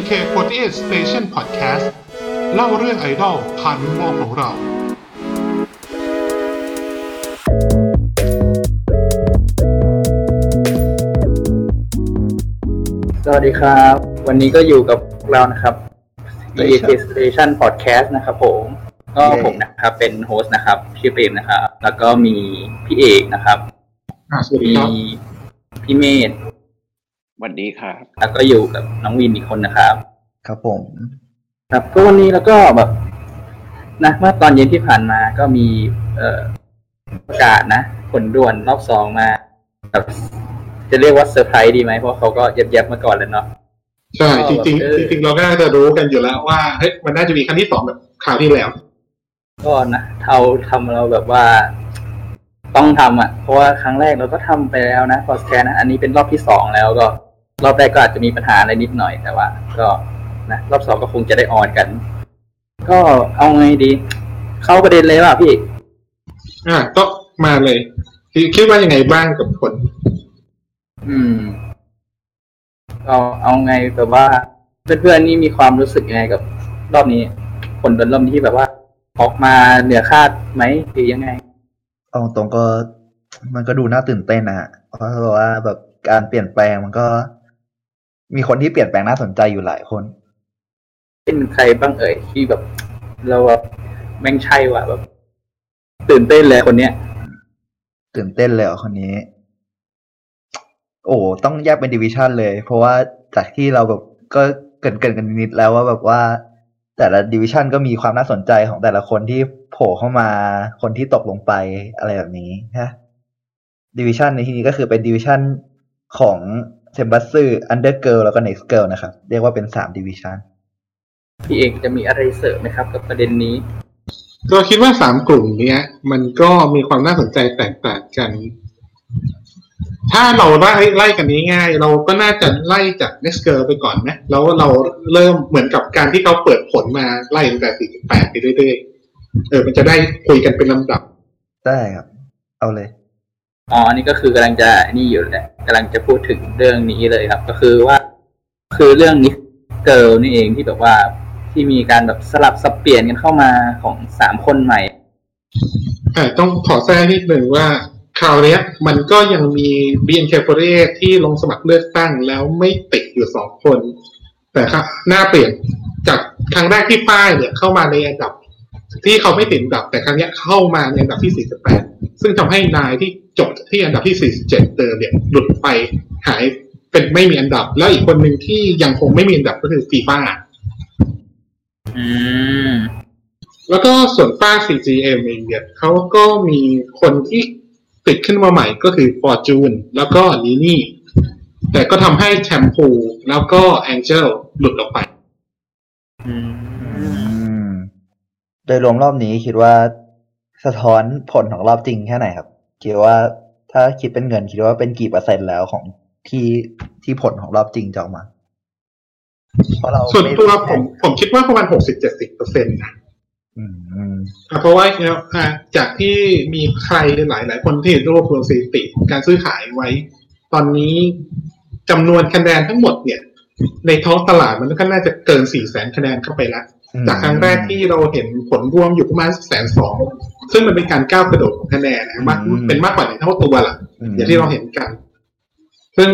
BNK48 Station Podcast เล่าเรื่องไอดอลผ่านมุมมองของเราสวัสดีครับ วันนี้ก็อยู่กับเรานะครับ BAK Station Podcast นะครับผมก็เย้ผมนะครับเป็นโฮสต์นะครับชื่อเปรมนะครับ แล้วก็มีพี่เอกนะครับอ่าสวัสดีมีครับพี่เมธส วัสดีครับ แล้วก็อยู่กับน้องวินอีกคนนะครับ ครับผม ครับก็วันนี้แล้วก็แบบนะเมื่อตอนเย็นที่ผ่านมาก็มีเอ่อประกาศนะผลด่วนรอบสองมาแบบจะเรียกว่าเซอร์ไพรส์ดีไหมเพราะเขาก็เย็บๆมาก่อนแล้วเนาะใช่จริงเออๆจริงๆเราก็น่าจะรู้กันอยู่แล้วว่าเฮ้ยมันน่าจะมีครั้งที่สองแบบข่าวที่แล้ว ก็นะเราทำเราแบบว่าต้องทำอะ เพราะว่าครั้งแรกเราก็ทำไปแล้วนะพอสแคนะอันนี้เป็นรอบที่สองแล้วก็ รอบแรกก็อาจจะมีปัญหาอะไรนิดหน่อยแต่ว่า ก็นะรอบสองก็คงจะได้ออนกัน ก็เอาไงดี เข้าประเด็นเลยว่ะพี่อ่าก็มาเลยคิดคิดว่ายังไงบ้างกับผล อืมเอาเอาไงแบบว่าเพื่อนๆนี่มีความรู้สึกยังไงกับรอบนี้ ผลโดนรอบนี้ที่แบบว่า ออกมาเหนือคาดไหมหรือยังไงเอาตรงก็มันก็ดูน่าตื่นเต้นนะฮะเพราะว่าแบบการเปลี่ยนแปลงมันก็ มีคนที่เปลี่ยนแปลงน่าสนใจอยู่หลายคน เป็นใครบ้างเอ่ยที่แบบ เราแบบแม่งใช่ว่ะแบบ ตื่นเต้นเลยคนเนี้ย ตื่นเต้นเลยเหรอคนนี้ โอ้ต้องแยกเป็นดิวิชันเลย เพราะว่าจากที่เราแบบก็เกริ่นเกริ่นกันนิดแล้วว่าแบบว่า แต่ละ division ก็มีความน่าสนใจของแต่ละคนที่โผล่เข้ามาคนที่ตกลงไปอะไรแบบนี้ฮะ division ในที่นี้ก็คือเป็น division ของ Senbatsu Under Girls แล้วก็ Next Girls นะครับ เรียกว่าเป็นสาม divisionพี่เอกจะมีอะไรเสริมไหมครับ กับประเด็นนี้ ก็คิดว่าสามกลุ่มเนี้ย มันก็มีความน่าสนใจแตกต่างกัน ถ้าเราไล่ไล่กันง่ายๆเราก็น่าจะไล่จาก next girl ไปก่อนไหมแล้วเราเริ่มเหมือนกับการที่เขาเปิดผลมาไล่ตั้งแต่48ไปเรื่อยๆเออ มันจะได้คุยกันเป็นลำดับ ได้ครับ เอาเลย อ๋ออันนี้ก็คือกำลังจะนี่อยู่แหละกำลังจะพูดถึงเรื่องนี้เลยครับ ก็คือว่า คือเรื่องนิเกิลนี่เองที่แบบว่าที่มีการแบบสลับสับเปลี่ยนกันเข้ามาของสามคนใหม่อ่ต้องขอแทรกนิดหนึ่งว่าคราวเนี้ยมันก็ยังมี BNK48 ที่ลงสมัครเลือกตั้งแล้วไม่ติดอยู่สองคน แต่ครับหน้าเปลี่ยนจากครั้งแรกที่ป้ายเนี่ยเข้ามาในอันดับ ที่เขาไม่ติดอันดับแต่ครั้งเนี้ยเข้ามาในอันดับที่ 48 ซึ่งทำให้นายที่จบที่อันดับที่ 47 เดิมเนี่ยหลุดไปหายเป็นไม่มีอันดับ แล้วอีกคนหนึ่งที่ยังคงไม่มีอันดับก็คือฟีฟ่าอืมแล้วก็ส่วนป้า CGM เองเนี่ยเขาก็มีคนที่ติดขึ้นมาใหม่ก็คือ Fortune แล้วก็นีนี่ แต่ก็ทำให้แชมพูแล้วก็ Angel หลุดออกไป ดยรวมรอบนี้คิดว่าสะท้อนผลของรอบจริงแค่ไหนครับ คิดว่าถ้าคิดเป็นเงินคิดว่าเป็นกี่เปอร์เซ็นต์แล้วของที่ที่ผลของรอบจริงจะออกมาเพราะเราส่วนไม่ตัวผมผมคิดว่าประมาณ60-70เปอร์เซ็นต์นะอืมอืมอะเพราะว่าเนี่ยอะจากที่มีใครหลายหลายๆคนที่รวบรวมสถิติของการซื้อขายไว้ ตอนนี้จำนวนคะแนนทั้งหมดเนี่ย ในท้องตลาดมันก็น่าจะเกิน4 0 0 0 0 0คะแนนเข้าไปแล้ว จากครั้งแรกที่เราเห็นผลรวมอยู่ประมาณแสนสองซึ่งมันเป็นการก้าวกระโดดของคะแนนนะมากเป็นมากกว่าในเท่าตัวล่ะมอย่างที่เราเห็นกัน ซึ่ง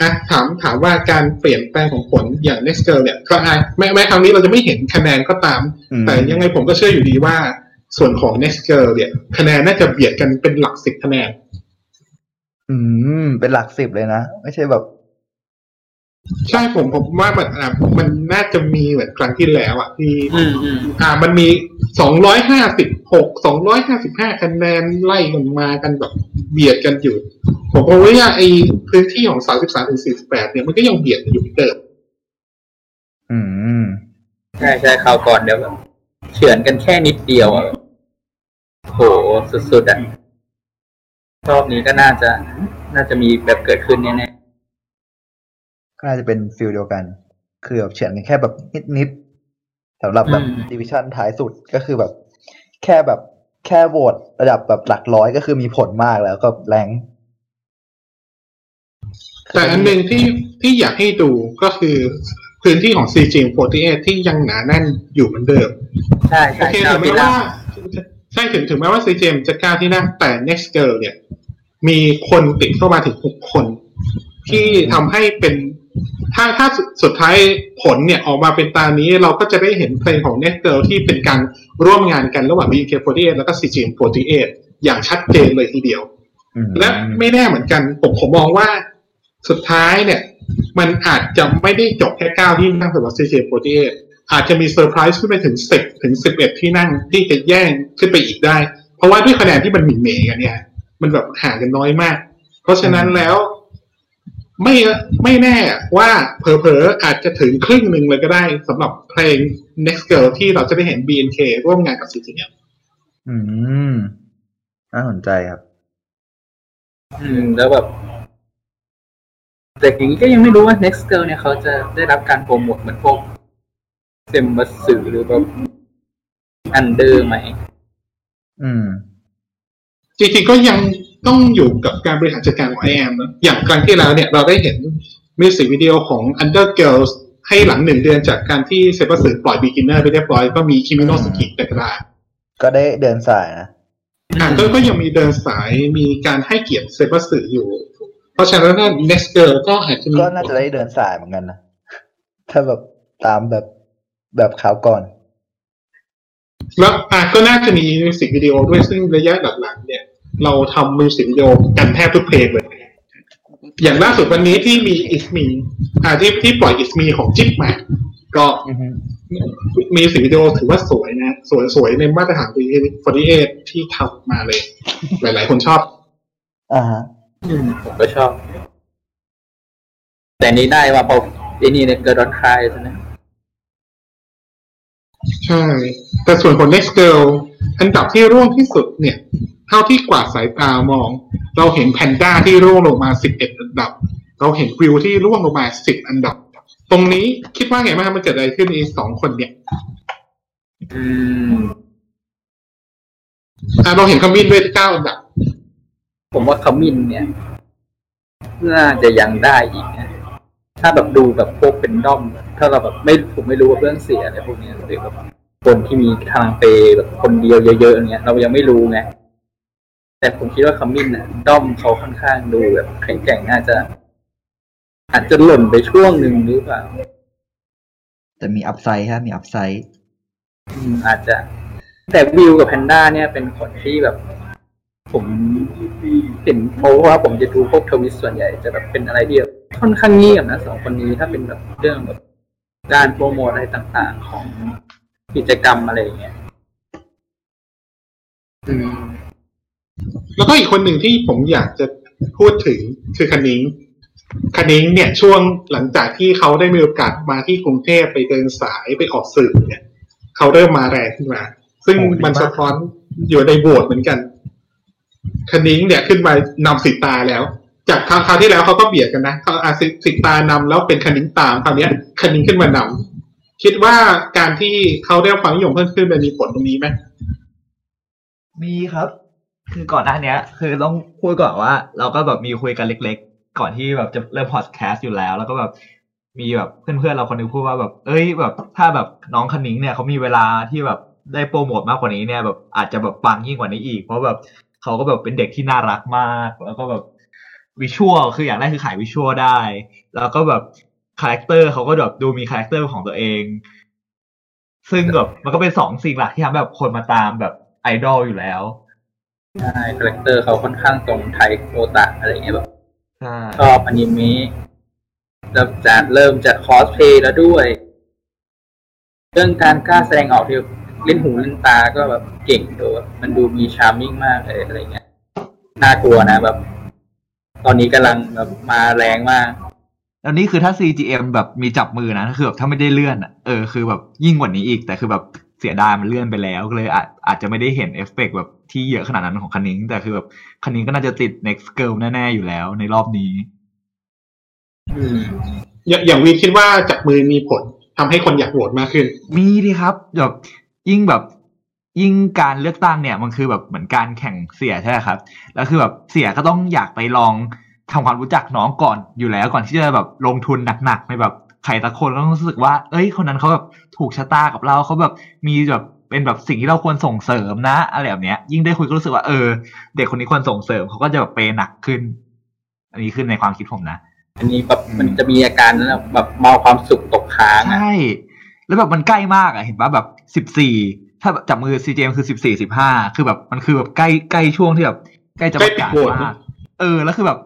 อะถามถามว่าการเปลี่ยนแปลงของผลอย่าง next girl เนี่ยก็อะแม้แม้ครั้งนี้เราจะไม่เห็นคะแนนก็ตามอืมแต่ยังไงผมก็เชื่ออยู่ดีว่า ส่วนของ next girl เนี่ย คะแนนน่าจะเบียดกันเป็นหลักสิบคะแนน อืม เป็นหลักสิบเลยนะ ไม่ใช่แบบ ใช่ผมผมว่ามันอะมันน่าจะมีเหมือนครั้งที่แล้วอะที่อืมอืมอ่า มันมีสองร้อยห้าสิบหกสองร้อยห้าสิบห้าคะแนนไล่กันมากันแบบเบียดกันอยู่ ผมก็ว่าไอ้พื้นที่ของสามสิบสามถึงสี่สิบแปดเนี่ยมันก็ยังเบียดกันอยู่เหมือนเดิมอืมใช่ใช่คราวก่อนเดี๋ยวแบบเฉือนกันแค่นิดเดียวอะโหสุดๆอะรอบนี้ก็น่าจะ น่าจะมีแบบเกิดขึ้นแน่ ก็น่าจะเป็นฟิลเดียวกัน คือแบบเฉือนกันแค่แบบนิดๆสำหรับแบบดิวิชันท้ายสุดก็คือแบบ แค่แบบแค่โหวตระดับแบบหลักร้อยก็คือมีผลมากแล้วก็แรงแต่อันหนึ่งที่ที่อยากให้ดูก็คือพื้นที่ของ CGM48 ที่ยังหนาแน่นอยู่เหมือนเดิม ใช่โอใช่เคเจ้าถึงพิแม้ล่าว่าใช่ถึงถึงแม้ว่า CGM จะกล้าที่นั่งแต่ Next Girl เนี่ย มีคนติดเข้ามาถึงหกคน ที่ทำให้เป็น ถ้าถ้าสุดสุดท้ายผลเนี่ยออกมาเป็นตามนี้เราก็จะได้เห็นเพลงของ Next Girl ที่เป็นการร่วมงานกันระหว่าง BNK48 แล้วก็ CGM48 อย่างชัดเจนเลยทีเดียวอืมและไม่แน่เหมือนกัน ผมผมมองว่าสุดท้ายเนี่ย มันอาจจะไม่ได้จบแค่เก้าที่นั่งสำหรับ CGM48 อาจจะมีเซอร์ไพรส์ขึ้นไปถึงสิบถึงสิบเอ็ดที่นั่งที่จะแย่งขึ้นไปอีกได้ เพราะว่าด้วยคะแนนที่มันหมิ่นเหมกันเนี่ย มันแบบห่างกันน้อยมาก เพราะฉะนั้นแล้ว ไม่ไม่แน่ว่าเผลอๆอาจจะถึงครึ่งหนึ่งเลยก็ได้สำหรับเพลง Next Girl ที่เราจะได้เห็น BNK ร่วมงานกับ CGM อืมน่าสนใจครับ อืม แล้วแบบแต่อย่างนี้ก็ยังไม่รู้ว่า next girl เนี่ยเขาจะได้รับการโปรโมทเหมือนพวกเซมบัสสือหรือแบบUnder ไหม อืม จริงๆก็ยัง ต้องอยู่กับการบริหารจัดการของ iAM นะอย่างครั้งที่แล้วเนี่ยเราได้เห็น music video ของ Under Girls ให้หลังหนึ่งเดือนจากการที่เซบ a สึปล่อย Beginner ไปเรียบร้อย ก็มี Kimi no Koto ga Suki Dakaraก็ได้เดินสายนะอะก็ก็ยังมีเดินสายมีการให้เกียรติเซบ a สึอยู่ เพราะฉะนั้นเนี่ย Next Girls ก็อาจจะมีก็น่าจะได้เดินสายเหมือนกันนะถ้าแบบตามแบบแบบข่าวก่อน แล้วอะก็น่าจะมีมิวสิกวิดีโอด้วยซึ่งระยะหลังๆเนี่ย เราทำมิวสิกวิดีโอกันแทบทุกเพลงเลย อย่างล่าสุดวันนี้ที่มี is me อ่าที่ที่ปล่อย is me ของจิ๊บมาก็อือฮึมีสิกวิดีโอถือว่าสวยนะ สวยสวยในมาตรฐานปี48ที่ทำมาเลย หลาย ๆ คนชอบ อ่าฮะอืมผมก็ชอบ แต่นี้ได้ว่าพอไอ้นี่เนี่ยเกิดรอนคลายใช่ไหมใช่ แต่ส่วนของ next girl อันดับที่ร่วงที่สุดเนี่ย เท่าที่กวาดสายตามอง เราเห็นแพนด้าที่ร่วงลงมา11อันดับ เราเห็นวิวที่ร่วงลงมา10อันดับ ตรงนี้คิดว่าไงบ้างครับมันเกิดอะไรขึ้นในสองคนเนี่ยอืมอะเราเห็นคอมมินด้วยที่9อันดับ ผมว่าขมินเนี่ย น่าจะยังได้อีกนะถ้าแบบดูแบบพวกเป็นด้อม ถ้าเราแบบไม่ผมไม่รู้ว่าเรื่องเสียอะไรพวกเนี้ยหรือแบบ คนที่มีทางเปย์แบบคนเดียวเยอะๆอย่างเงี้ย เรายังไม่รู้ไงแต่ผมคิดว่าขมินน่ะด้อมเขาค่อนข้างดูแบบแข็งแกร่งน่าจะ อาจจะหล่นไปช่วงหนึ่งหรือเปล่าแต่มีอัพไซด์ครับมีอัพไซด์อืมอาจจะ แต่วิวกับแพนด้าเนี่ยเป็นคนที่แบบ ผมเห็นเพราะว่าผมจะดูพวกทวิตส่วนใหญ่จะแบบเป็นอะไรที่แบบค่อนข้างเงียบนะสองคนนี้ถ้าเป็นแบบเรื่องแบบการโปรโมทอะไรต่าง ๆ ของ กิจกรรมอะไรอย่างเงี้ยอืม แล้วก็อีกคนหนึ่งที่ผมอยากจะพูดถึงคือคณิงคณิงเนี่ยช่วงหลังจากที่เขาได้มีโอกาสมาที่กรุงเทพไปเดินสายไปออกสื่อเนี่ย เขาเริ่มมาแรงขึ้นมา ซึ่งมันสะท้อนอยู่ในโบสถ์เหมือนกันคณิงเนี่ยขึ้นมานำสิตาแล้ว จากคราวคราวที่แล้วเขาก็เบียดกันนะเขาอาสิตานำแล้วเป็นคณิงตามคราวนี้คณิงขึ้นมานำ คิดว่าการที่เขาได้รับความนิยมเพิ่มขึ้นมันมีผลตรงนี้ไหมมีครับ คือก่อนหน้าเนี้ยคือต้องพูดก่อนว่า เราก็แบบมีคุยกันเล็ก ๆ ก่อนที่แบบจะเริ่มพอดแคสต์อยู่แล้ว แล้วก็แบบมีแบบเพื่อนๆเราคนนึงพูดว่าแบบ เอ้ยแบบถ้าแบบน้องคนิ้งเนี่ยเขามีเวลาที่แบบได้โปรโมทมากกว่านี้เนี่ยแบบอาจจะแบบปังยิ่งกว่านี้อีก เพราะแบบเขาก็แบบเป็นเด็กที่น่ารักมาก แล้วก็แบบ visual คืออย่างแรกคือขาย visual ได้ แล้วก็แบบ character เขาก็แบบดูมี character ของตัวเอง ซึ่งแบบมันก็เป็นสองสิ่งหลักที่ทำให้แบบคนมาตามแบบไอดอลอยู่แล้วใช่ character เขาค่อนข้างตรง type โอตะอะไรอย่างเงี้ยแบบใช่ชอบอนิเมะแล้วจะเริ่มจะคอสเพลย์แล้วด้วย เรื่องการกล้าแสดงออกที่เล่นหูเล่นตาก็แบบเก่งดูแบบมันดูมี charming มากเลยอะไรเงี้ยน่ากลัวนะแบบ ตอนนี้กำลังแบบมาแรงมาก แล้วนี่คือถ้า CGM แบบมีจับมือนะคือแบบถ้าไม่ได้เลื่อนอะเออคือแบบยิ่งกว่านี้อีก แต่คือแบบเสียดายมันเลื่อนไปแล้วก็เลยอาจอาจจะไม่ได้เห็นเอฟเฟกต์แบบที่เยอะขนาดนั้นของคันนิ้งแต่คือแบบคันนิ้งก็น่าจะติด next girl แน่ๆอยู่แล้วในรอบนี้อืมอย่างอย่างวีคิดว่าจับมือมีผลทำให้คนอยากโหวตมากขึ้น มีดิครับแบบยิ่งแบบยิ่งการเลือกตั้งเนี่ยมันคือแบบเหมือนการแข่งเสียใช่ไหมครับ แล้วคือแบบเสียก็ต้องอยากไปลอง ทำความรู้จักน้องก่อนอยู่แล้วก่อนที่จะแบบลงทุนหนักๆในแบบใครสักคนก็ต้องรู้สึกว่า เอ้ย คนนั้นเขาแบบถูกชะตากับเราเขาแบบมีแบบเป็นแบบสิ่งที่เราควรส่งเสริมนะอะไรแบบเนี้ย ยิ่งได้คุยก็รู้สึกว่าเออ เด็กคนนี้ควรส่งเสริมเขาก็จะแบบเปย์หนักขึ้น อันนี้ขึ้นในความคิดผมนะอันนี้แบบมันจะมีอาการนั้นอะแบบเมาความสุขตกค้างอะใช่แล้วแบบมันใกล้มากอะเห็นปะแบบสิบสี่ถ้าจับมือซีเจมคือสิบสี่สิบห้าคือแบบมันคือแบบใกล้ใกล้ช่วงที่แบบใกล้จะประกาศใกล้ปิดโหวตมากเออแล้วคือแบบ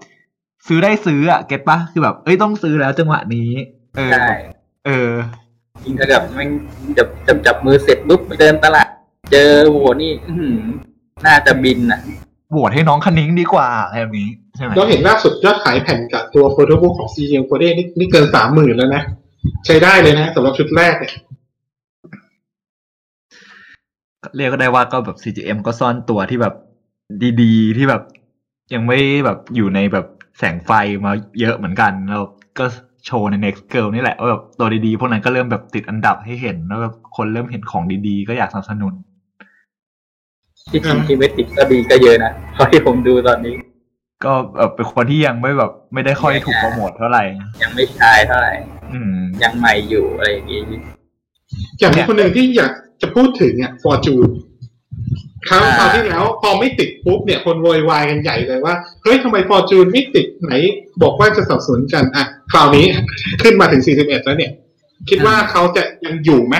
ซื้อได้ซื้ออะเก็ตปะคือแบบ เอ้ยต้องซื้อแล้วจังหวะนี้ เออ ใช่เออยิ่งถ้าแบบแม่งจับจับจับมือเสร็จปุ๊บไปเดินตลาด เจอโหนี่อื้อหือน่าจะบินอะ โหวตให้น้องคณิ้งดีกว่าอะไรแบบนี้ใช่ไหมเราเห็นล่าสุดยอดขายแผ่นกับตัวโฟโต้บุ๊กของซีเจมโคเดนี่นี่เกินสามหมื่นแล้วนะ ใช้ได้เลยนะสำหรับชุดแรกเนี่ยเรียกก็ได้ว่าก็แบบ CGM ก็ซ่อนตัวที่แบบดีๆ ที่แบบ ยังไม่แบบอยู่ในแบบ แสงไฟมาเยอะเหมือนกันแล้วก็โชว์ใน Next Girl นี่แหละว่าแบบตัวดีๆ พวกนั้นก็เริ่มแบบติดอันดับให้เห็นแล้วแบบคนเริ่มเห็นของดีๆ ก็อยากสนับสนุนที่จริงที่ไม่ติดก็ดีก็เยอะนะเพราะที่ผมดูตอนนี้ ก็แบบเป็นคนที่ยังไม่แบบ ไม่ได้ค่อยถูกโปรโมทเท่าไหร่ ยังไม่ชายเท่าไหร่ อืม ยังใหม่อยู่อะไรอย่างงี้อย่างมีคนหนึ่งที่อยากจะพูดถึงอะฟอร์จูน คราวอ่าคราวที่แล้วพอไม่ติดปุ๊บเนี่ยคนโวยวายกันใหญ่เลยว่าเฮ้ยทำไมฟอร์จูนไม่ติดไหน บอกว่าจะสนับสนุนกันอะคราวนี้ขึ้นมาถึง 41 แล้วเนี่ย คิดว่าเขาจะยังอยู่ไหม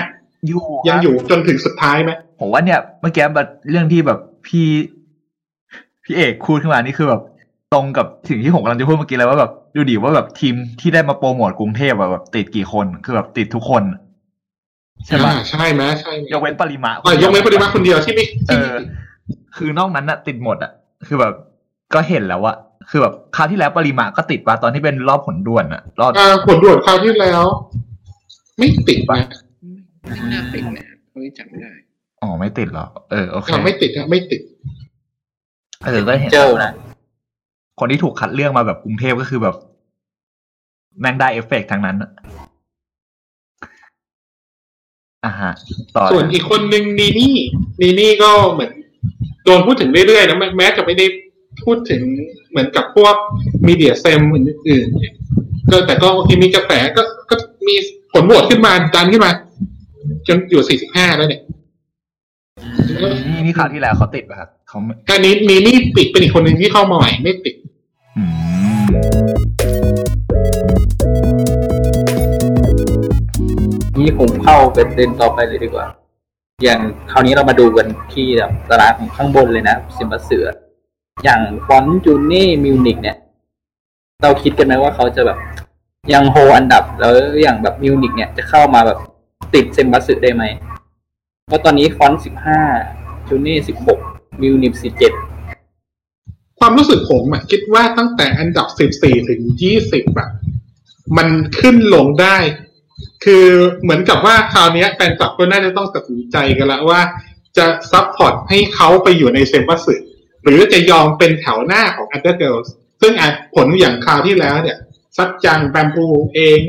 อยู่ยังอยู่จนถึงสุดท้ายไหมผมว่าเนี่ยเมื่อกี้แบบเรื่องที่แบบพี่ พี่เอกพูดขึ้นมานี่คือแบบตรงกับสิ่งที่ผมกำลังจะพูดเมื่อกี้เลยว่าแบบดูดิว่าแบบทีมที่ได้มาโปรโมทกรุงเทพอะแบบติดกี่คนคือแบบติดทุกคน ใช่ไหมอ่าใช่ไหมใช่ไหมยกเว้นปริมาณอะยกเว้นปริมาณคนเดียวที่ไม่เอที่อคือนอกนั้นอะติดหมดอะคือแบบ ก็เห็นแล้วอะคือแบบคราวที่แล้วปริมาณก็ติดปะตอนที่เป็นรอบผลด่วนอะรอบอ่าผลด่วนคราวที่แล้ว ไม่ติดนะไม่น่าติดนะเฮ้ยจำไม่ได้อ๋อไม่ติดเหรอเออโอเคอ่าไม่ติดนะไม่ติดเออก็เห็นเจ้าแล้วนะคนที่ถูกคัดเลือกมาแบบกรุงเทพก็คือแบบแม่งได้เอฟเฟกต์ทั้งนั้น อะอ่าฮะต่อส่วนอีกคนหนึ่งนีนี่นีนี่ก็เหมือนโดนพูดถึงเรื่อยๆนะแม้แม้จะไม่ได้พูดถึงเหมือนกับพวกมีเดียเซมอื่นๆเนี่ยก็แต่ก็ที่มีกระแสก็ก็มีผลโหวตขึ้นมาดันขึ้นมาจนอยู่45แล้วเนี่ยนี่นี่คราวที่แล้วเขาติดป่ะครับเขาไม่การนี้นีนี่ติดเป็นอีกคนหนึ่งที่เข้ามาใหม่ไม่ติด อืม นี่ผมเข้าประเด็นต่อไปเลยดีกว่า อย่างคราวนี้เรามาดูกันที่แบบตารางของข้างบนเลยนะ Senbatsu อย่างฟ้อนด์จูเน่มิวนิคเนี่ย เราคิดกันไหมว่าเขาจะแบบ ยังโฮอันดับแล้วอย่างแบบมิวนิคเนี่ยจะเข้ามาแบบติด Senbatsu ได้ไหมเพราะตอนนี้ฟ้อนด์สิบห้าจูเน่สิบหกมิวนิคสิบเจ็ดความรู้สึกผมอะคิดว่าตั้งแต่อันดับ14ถึง20อะมันขึ้นลงได้ คือเหมือนกับว่าคราวนี้แฟนคลับก็น่าจะต้องตัดสินใจกันละว่า จะ support ให้เขาไปอยู่ใน Senbatsu หรือจะยอมเป็นแถวหน้าของ Under Girls ซึ่งอาจผลอย่างคราวที่แล้วเนี่ย ซัทจังแบมบูเอง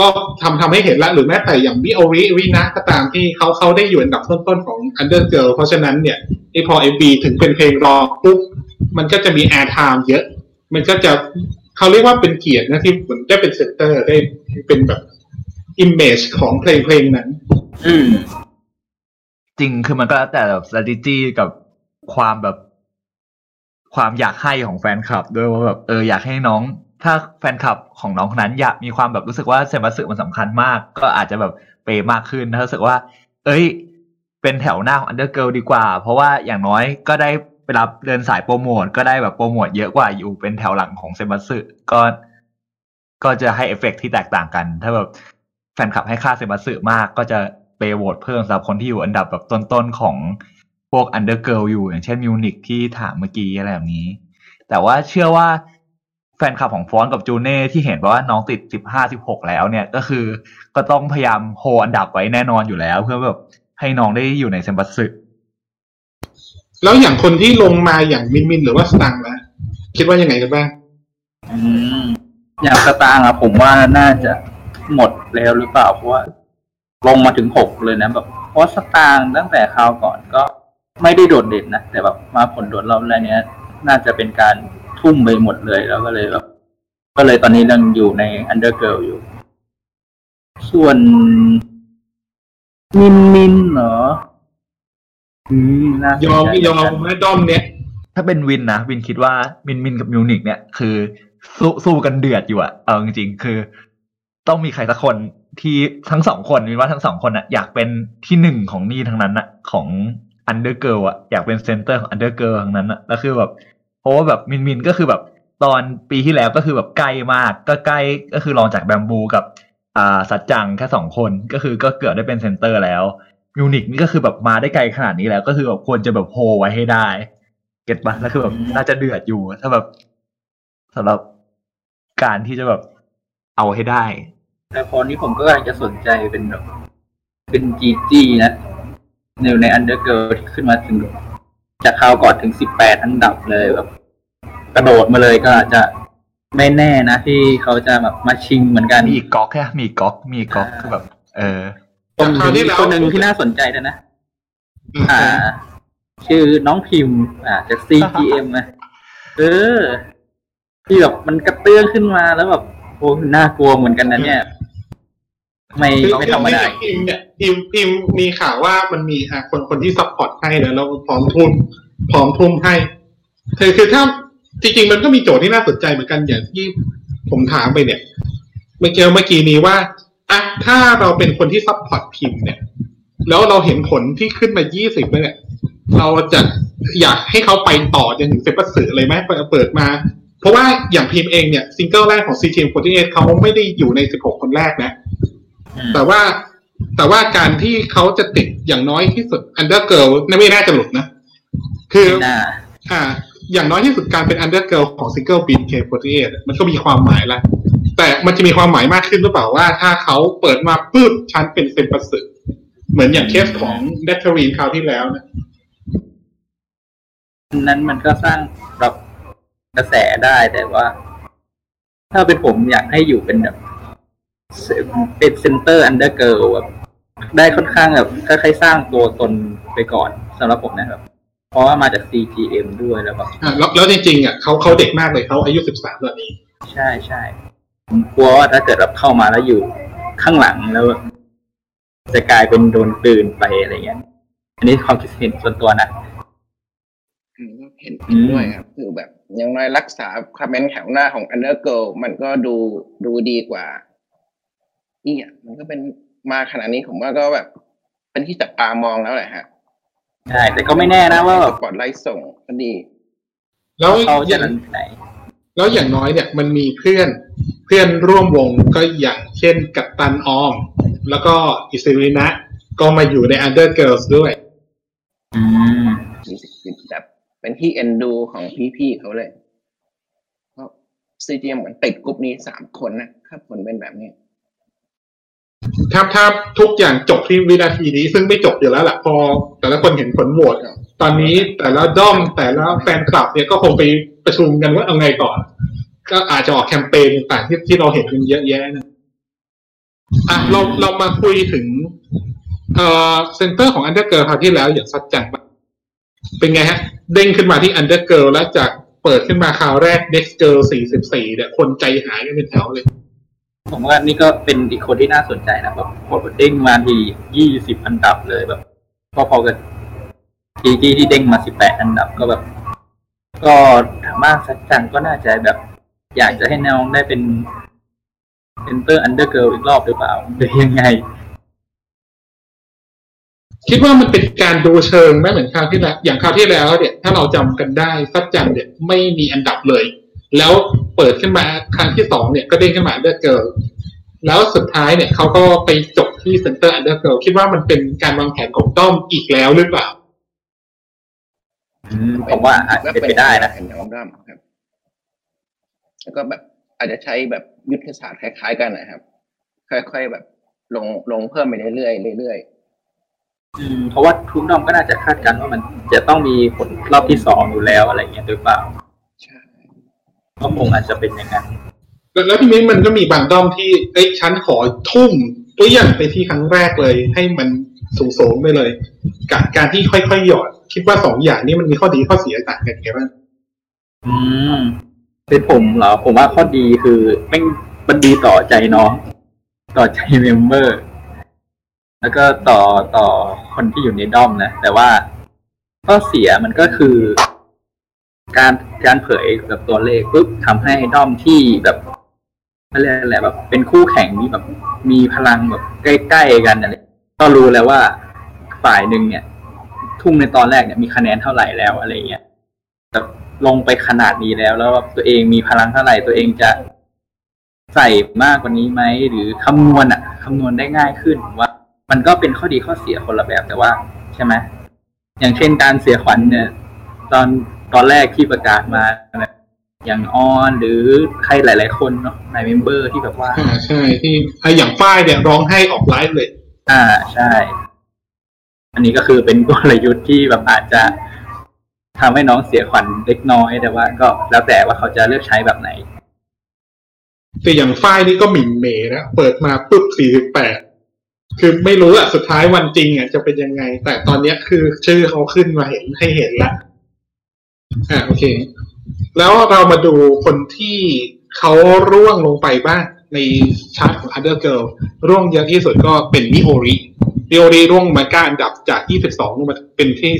ก็ทำทำให้เห็นละหรือแม้แต่อย่างมิโอริวีนะก็ตามที่เขาเขาได้อยู่อันดับต้นๆของ Under Girl เพราะฉะนั้นเนี่ยไอพอเอบีถึงเป็นเพลงรองปุ๊บมันก็จะมี airtime เยอะ มันก็จะเขาเรียกว่าเป็นเกียรตินะที่เหมือนได้เป็น center ได้เป็นแบบ image ของเพลงเพลงนั้น อืม จริงคือมันก็แล้วแต่แบบ strategy กับความแบบ ความอยากให้ของแฟนคลับ ด้วยว่าแบบเอออยากให้น้อง ถ้าแฟนคลับของน้องคนนั้นอยากมีความแบบรู้สึกว่าเซ็มบัตสึมันสำคัญมาก ก็อาจจะแบบเปย์มากขึ้นถ้ารู้สึกว่า เอ้ย เป็นแถวหน้าของ Undergirl ดีกว่า เพราะว่าอย่างน้อยก็ได้ไปรับเดินสายโปรโมทก็ได้แบบโปรโมทเยอะกว่าอยู่เป็นแถวหลังของเซ็มบัตสึก็ก็จะให้เอฟเฟกต์ที่แตกต่างกัน ถ้าแบบ แฟนคลับให้ค่าเซ็มบัตสึมากก็จะเปย์โหวตเพิ่มสำหรับคนที่อยู่อันดับแบบต้นๆของพวก Undergirl อยู่ อย่างเช่นมิวนิกที่ถามเมื่อกี้อะไรแบบนี้ แต่ว่าเชื่อว่าแฟนคลับของฟอนต์กับจูเน่ที่เห็นว่าน้องติดสิบห้าสิบหกแล้วเนี่ยก็คือก็ต้องพยายามโฮอันดับไว้แน่นอนอยู่แล้ว เพื่อแบบให้น้องได้อยู่ในเซมบัสสึแล้วอย่างคนที่ลงมาอย่างมินมินหรือว่าสตังค์นะคิดว่ายังไงกันบ้างอืมอย่างสตางค์อะผมว่าน่าจะหมด แล้วหรือเปล่าเพราะว่าลงมาถึงหกเลยนะแบบเพราะสตางค์ตั้งแต่คราวก่อนก็ไม่ได้โดดเด่นนะแต่แบบมาผลโดดรอบแรกเนี้ย น่าจะเป็นการทุ่มไปหมดเลยแล้วก็เลยแบบก็เลยตอนนี้ยังอยู่ใน Undergirl อยู่ ส่วนมินมินเหรอ อืมน่าสนใจยอมยอมแม่ด้อมเนี่ย ถ้าเป็นวินนะ วินคิดว่ามินมินกับมิวนิกเนี่ยคือ สู้สู้กันเดือดอยู่อะเอาจริงๆคือ ต้องมีใครสักคนที่ทั้งสองคนวินว่าทั้งสองคนอะอยากเป็นที่หนึ่งของนี่ทั้งนั้นอะของ Undergirl อะอยากเป็น center ของ Undergirl ทั้งนั้นอะแล้วคือแบบเพราะว่าแบบมินมินก็คือแบบตอนปีที่แล้วก็คือแบบใกล้มากก็ใกล้ก็คือรองจากแบมบูกับอ่าสัจจังแค่สองคนก็คือก็เกือบได้เป็น center แล้วมิวนิกนี่ก็คือแบบมาได้ไกลขนาดนี้แล้ว ก็คือแบบควรจะแบบโฮไว้ให้ได้ เก็ตปะแล้วคือแบบน่าจะเดือดอยู่ถ้าแบบสำหรับการที่จะแบบ เอาให้ได้ แต่พอนี้ผมก็กำลังจะสนใจเป็นแบบเป็นจีจีนะในในอันเดอร์เกิที่ขึ้นมาถึงจากคราวก่อนถึงสิบแปดอันดับเลยแบบ กระโดดมาเลยก็อาจจะไม่แน่นะที่เขาจะแบบมาชิงเหมือนกัน มีอีกก๊อกแค่มีอีกก๊อกมีอีกก๊อกคือแบบ เออผมคราวที่แล้วคนหนึ่งที่น่าสนใจนะนะอ่า ชื่อน้องพิมพ์ อ่าจาก CGM นะเออ ที่แบบมันกระเตื้องขึ้นมาแล้วแบบโอ้น่ากลัวเหมือนกันนะเนี่ยไม่คือไม่ธรรมดาพิมพ์เนี่ยพิมพ์พิมพ์มีข่าวว่ามันมีอะคนคนที่ support ให้แล้วเราพร้อมทุนพร้อมทุ่มให้คือคือถ้าจริงๆมันก็มีโจทย์ที่น่าสนใจเหมือนกันอย่างที่ผมถามไปเนี่ย เมื่อกี้เมื่อกี้นี้ว่าอะถ้าเราเป็นคนที่ support พิมพ์เนี่ย แล้วเราเห็นผลที่ขึ้นมายี่สิบเนี่ยเราจะอยากให้เขาไปต่อจนถึงเซ็มบัตสึเลยไหมเปิดเปิดมา เพราะว่าอย่างพิมพ์เองเนี่ยซิงเกิลแรกของ CGM48 เขาไม่ได้อยู่ใน 16 คนแรกนะอืมแต่ว่าแต่ว่าการที่เขาจะติดอย่างน้อยที่สุด Under Girl นั่นไม่น่าจะหลุดนะ คือไม่น่าอ่า อย่างน้อยที่สุดการเป็น Under Girl ของ Single BNK48 มันก็มีความหมายละแต่มันจะมีความหมายมากขึ้นหรือเปล่าว่า ถ้าเขาเปิดมาปุ๊บชั้นเป็นเซ็มบัตสึเหมือนอย่างเคสของเดทเทอรีนคราวที่แล้วนะนั้นมันก็สร้างแบบ กระแสได้แต่ว่า ถ้าเป็นผมอยากให้อยู่เป็นแบบเป็น center Undergirl แบบได้ค่อนข้างแบบค่อยๆสร้างตัวตนไปก่อนสำหรับผมนะครับ เพราะว่ามาจาก CGM ด้วยแล้วแบบอ่าแล้วแล้วจริงๆอะเขาเขาเด็กมากเลยเขาอายุ13ตอนนี้ ใช่ใช่ผมกลัวว่าถ้าเกิดแบบเข้ามาแล้วอยู่ข้างหลังแล้ว จะกลายเป็นโดนกลืนไปอะไรเงี้ย อันนี้ความคิดเห็นส่วนตัวนะอืม เห็นเห็นด้วยครับ คือแบบอยังน้อยรักษาความเป็นแถวหน้าของ Undergirl มันก็ดูดูดีกว่าอีอะมันก็เป็นมาขนาดนี้ผมว่าก็แบบ เป็นที่จับตามองแล้วแหละฮะใช่แต่ก็ไม่แน่นะว่าแบบสปอตไลท์ส่งก็ดี แล้วเขาอจะย่างนั้นไหนแล้วอย่างน้อยเนี่ยมันมีเพื่อนเพื่อนร่วมวงก็อย่างเช่นกัปตันออม แล้วก็อิซิรินะ ก็มาอยู่ใน Under Girls ด้วยอืมมีสิทธิ์แบบ เป็นที่เอ็นดูของพี่ๆเขาเลย เพราะซีจีเหมือนติดกลุ่มนี้สามคนนะถ้าผลเป็นแบบนี้ถ้าถ้าทุกอย่างจบที่วินาทีนี้ ซึ่งไม่จบอยู่แล้วแหละพอ แต่ละคนเห็นผลโหวตตอนนี้แต่ละด้อมแต่ละแฟนคลับเนี่ยก็คงไปประชุมกันว่าเอาไงก่อน ก็อาจจะออกแคมเปญต่างๆที่ที่เราเห็นกันเยอะแยะนะอะเราเรามาคุยถึงเอ่อเซนเตอร์ของ Undergirl คราวที่แล้วอย่างซัดจังบ้าง เป็นไงฮะ เด้งขึ้นมาที่ Undergirl แล้วจากเปิดขึ้นมาคราวแรก Next Girl 44เนี่ยคนใจหายกันเป็นแถวเลย ผมว่านี่ก็เป็นอีกคนที่น่าสนใจนะแบบกดเด้งมาทียี่สิบอันดับเลยแบบพอๆกับจีจีที่เด้งมาสิบแปดอันดับก็แบบ ก็ถามว่าสัจจังก็น่าจะแบบ อยากจะให้น้องได้เป็น center์อ Undergirl อีกรอบหรือเปล่าหรือยังไง คิดว่ามันเป็นการดูเชิงไหมเหมือนคราวที่แล้วอย่างคราวที่แล้วเนี่ยถ้าเราจำกันได้สัจจังเนี่ยไม่มีอันดับเลย แล้วเปิดขึ้นมาครั้งที่สองเนี่ยก็เด้งขึ้นมา Undergirl แล้วสุดท้ายเนี่ยเขาก็ไปจบที่ center Undergirl คิดว่ามันเป็นการวางแผนของด้อมอีกแล้วหรือเปล่าอืมผมว่าอาจจะเป็นไปได้นะเห็นน้องด้อมครับ แล้วก็แบบอาจจะใช้แบบยุทธศาสตร์คล้ายๆกันนะครับ ค่อยๆแบบ ลงลงเพิ่มไปเรื่อยๆเรื่อย อืมเพราะว่าทุกดอมก็น่าจะคาดการณ์ว่ามันจะต้องมีผลรอบที่สองอยู่แล้วอะไรเงี้ยหรือเปล่าๆใช่ก็คงอาจจะเป็นอย่างนั้น แล้วแล้วทีนี้มันก็มีบางด้อมที่เอ้ยฉันขอทุ่มตัวอย่างไปที่ครั้งแรกเลย ให้มันสูงๆไปเลยกับการที่ค่อยๆหยอด คิดว่าสองอย่างนี้มันมีข้อดีข้อเสียต่างกันไงบ้างอืมเป็นผมเหรอ ผมว่าข้อดีคือแม่งมันดีต่อใจน้อง ต่อใจเมมเบอร์ แล้วก็ต่อต่อคนที่อยู่ในด้อมนะ แต่ว่าข้อเสียมันก็คือ การการเผยแบบตัวเลขปุ๊บทำให้ด้อมที่แบบอะไรยกอะไรแบบ เป็นคู่แข่งที่แบบ มีพลังแบบใกล้ๆกันอะไรก็รู้แล้วว่าฝ่ายหนึ่งเนี่ย ทุ่มในตอนแรกเนี่ยมีคะแนนเท่าไหร่แล้วอะไรเงี้ยแบบลงไปขนาดนี้แล้วแล้วตัวเองมีพลังเท่าไหร่ตัวเองจะใส่มากกว่านี้ไหมหรือคำนวณอะคำนวณได้ง่ายขึ้นว่า มันก็เป็นข้อดีข้อเสียคนละแบบแต่ว่า ใช่ไหมอย่างเช่นการเสียขวัญเนี่ย ตอนตอนแรกที่ประกาศมาแบบอย่างออนหรือใครหลาย ๆ คนเนาะในเมมเบอร์ที่แบบว่าอ่าใช่ที่อะอย่างฝ้ายเนี่ยร้องให้ออกไลฟ์เลย อ่าใช่ อันนี้ก็คือเป็นกลยุทธ์ที่แบบอาจจะทำให้น้องเสียขวัญเล็กน้อยแต่ว่า ก็แล้วแต่ว่าเขาจะเลือกใช้แบบไหนแต่อย่างฝ้ายนี่ก็หมิ่นเหมนะเปิดมาปุ๊บสี่สิบแปด คือไม่รู้อะสุดท้ายวันจริงอะจะเป็นยังไง แต่ตอนเนี้ยคือชื่อเขาขึ้นมาเห็นให้เห็นละอ่าโอเค แล้วเรามาดูคนที่เขาร่วงลงไปบ้างในชาร์ตของ Other Girl ร่วงเยอะที่สุดก็เป็นมิโอริมิโอริร่วงมาเก้าอันดับจาก 22 ลงมาเป็นที่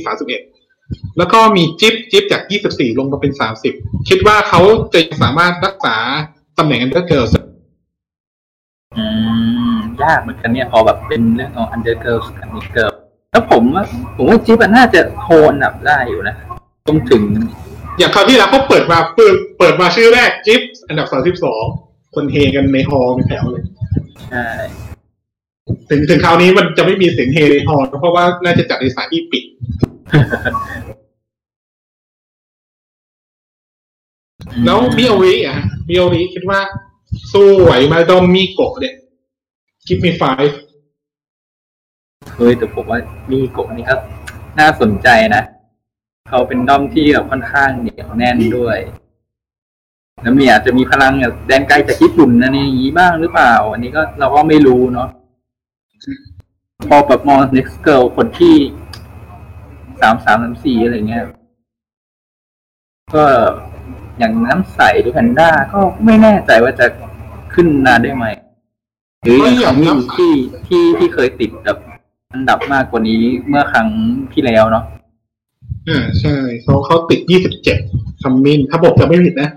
31 แล้วก็มีจิ๊บจิ๊บจาก 24 ลงมาเป็น 30 คิดว่าเขาจะสามารถรักษาตำแหน่ง Other Girl อืม ยากเหมือนกันเนี่ยพอแบบเป็นเรื่องของ Under Girls กับ Next Girl แล้วผมว่าผมว่าจิ๊บอะน่าจะโคนอันดับได้อยู่นะต้องถึง อย่างคราวที่แล้วเขาเปิดมาเปิดเปิดมาชื่อแรกจิ๊บอันดับ32คนเฮกันในฮอลล์เป็นแถวเลยใช่ถึงถึงคราวนี้มันจะไม่มีเสียงเฮในฮอลล์เพราะว่าน่าจะจัดในสถานที่ปิดแล้วมิโอริอะมิโอริคิดว่าสู้ไหวไหมาดอมมิโกะเนี่ย กิฟมีไฟเฮ้ยแต่ผมว่ามีโกะนี่ก็น่าสนใจนะ เขาเป็นด้อมที่แบบค่อนข้างเหนียวแน่นด้วย แล้วมีอาจจะมีพลังแบบแดนไกลจากญี่ปุ่นนะนี่อย่างนี้บ้างหรือเปล่า อันนี้ก็เราก็ไม่รู้เนาะพอแบบมอง next girl คนที่สามสามสามสี่อะไรเงี้ย ก็อย่างน้ำใสหรือแพนด้าก็ไม่แน่ใจว่าจะขึ้นนานได้ไหม หรืออย่างครั้งนี้ที่ที่ที่เคยติดแบบอันดับมากกว่านี้เมื่อครั้งที่แล้วเนาะอ่าใช่เขาเขาติด27ซัมมินถ้าบอกจะไม่ผิดนะ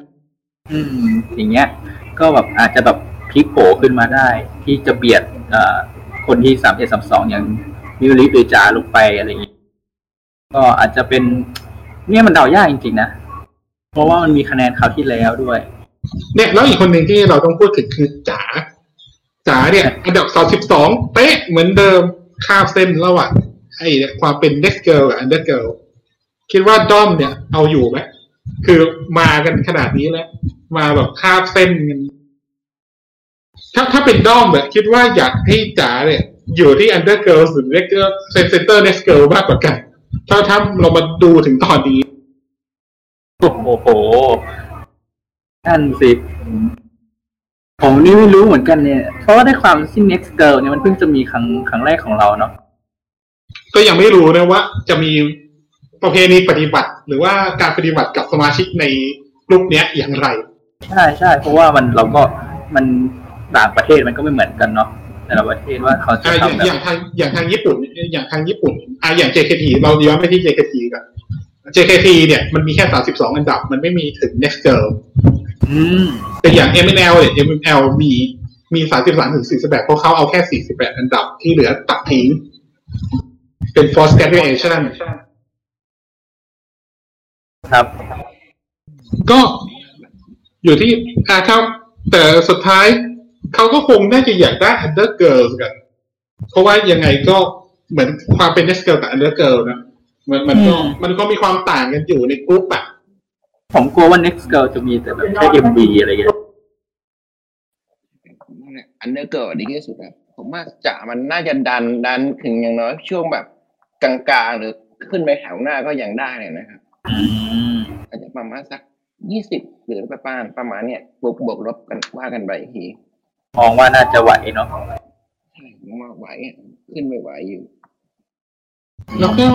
อืม อย่างเงี้ย ก็แบบอาจจะแบบพลิกโผขึ้นมาได้ ที่จะเบียดเอ่อคนที่สามเอ็ดสามสองอย่างมิวลิหรือจาลงไปอะไรอย่างงี้ก็อาจจะเป็น เนี่ยมันเดายากจริงๆนะเพราะว่ามันมีคะแนนคราวที่แล้วด้วย เนี่ยแล้วอีกคนหนึ่งที่เราต้องพูดถึงคือจ๋า จ๋าเนี่ยอันดับ32เป๊ะเหมือนเดิมข้ามเส้นระหว่างไอ้ความเป็น next girl กับ under girl คิดว่าด้อมเนี่ย เอาอยู่ไหมคือมากันขนาดนี้แล้ว มาแบบข้ามเส้นกันถ้าถ้าเป็นด้อมแบบคิดว่าอยากให้จ๋าเนี่ย อยู่ที่ under girl หรือ next girl center next girl มากกว่ากัน ถ้าถ้าเรามาดูถึงตอนนี้ โอ้โหนั่นสิ ผมนี่ไม่รู้เหมือนกันเนี่ย เพราะว่าได้ความที่ next girl เนี่ยมันเพิ่งจะมีครั้งครั้งแรกของเราเนาะก็ยังไม่รู้นะว่า จะมีประเพณีปฏิบัติ หรือว่าการปฏิบัติกับสมาชิกในรูปเนี้ยอย่างไร ใช่ใช่เพราะว่ามันเราก็มันต่างประเทศมันก็ไม่เหมือนกันเนาะแต่ละประเทศว่าเขาจะอ่าอย่างทำแบอย่างบทางอย่างทางญี่ปุ่น อย่างทางญี่ปุ่นอ่าอย่าง JKT เราย้อนไปที่ JKT กัน JKT เนี่ยมันมีแค่ 32 อันดับ มันไม่มีถึง next girl อืมแต่อย่าง MNL เนี่ย MNL มีมี 33 ถึง 48 เพราะเขาเอาแค่ 48 อันดับที่เหลือตัดทิ้ง เป็น force graduation ครับ ก็อยู่ที่อ่าครับ แต่สุดท้ายเขาก็คงน่าจะอยากได้ under girls กัน เพราะว่ายังไงก็เหมือนความเป็น next girl กับ under girl นะ มันมันก็อืมมันก็มีความต่างกันอยู่ในกรุ๊ปอะผมกลัวว่า next girl จะมีแต่แบบแค่ MV อะไรอย่างเงี้ย Undergirl ดีที่สุดครับผมว่าจ่ามันน่าจะดันดันถึงอย่างน้อยช่วงแบบกลางๆหรือขึ้นไปแถวหน้าก็ยังได้เลยนะครับอืมอาจจะประมาณสักยี่สิบหรือประมาณประมาณเนี่ยบวกบวกลบกันว่ากันไปอีกทีมองว่าน่าจะไหวเนาะใช่ผมว่าไหวอะขึ้นไม่ไหวอยู่ แล้วก็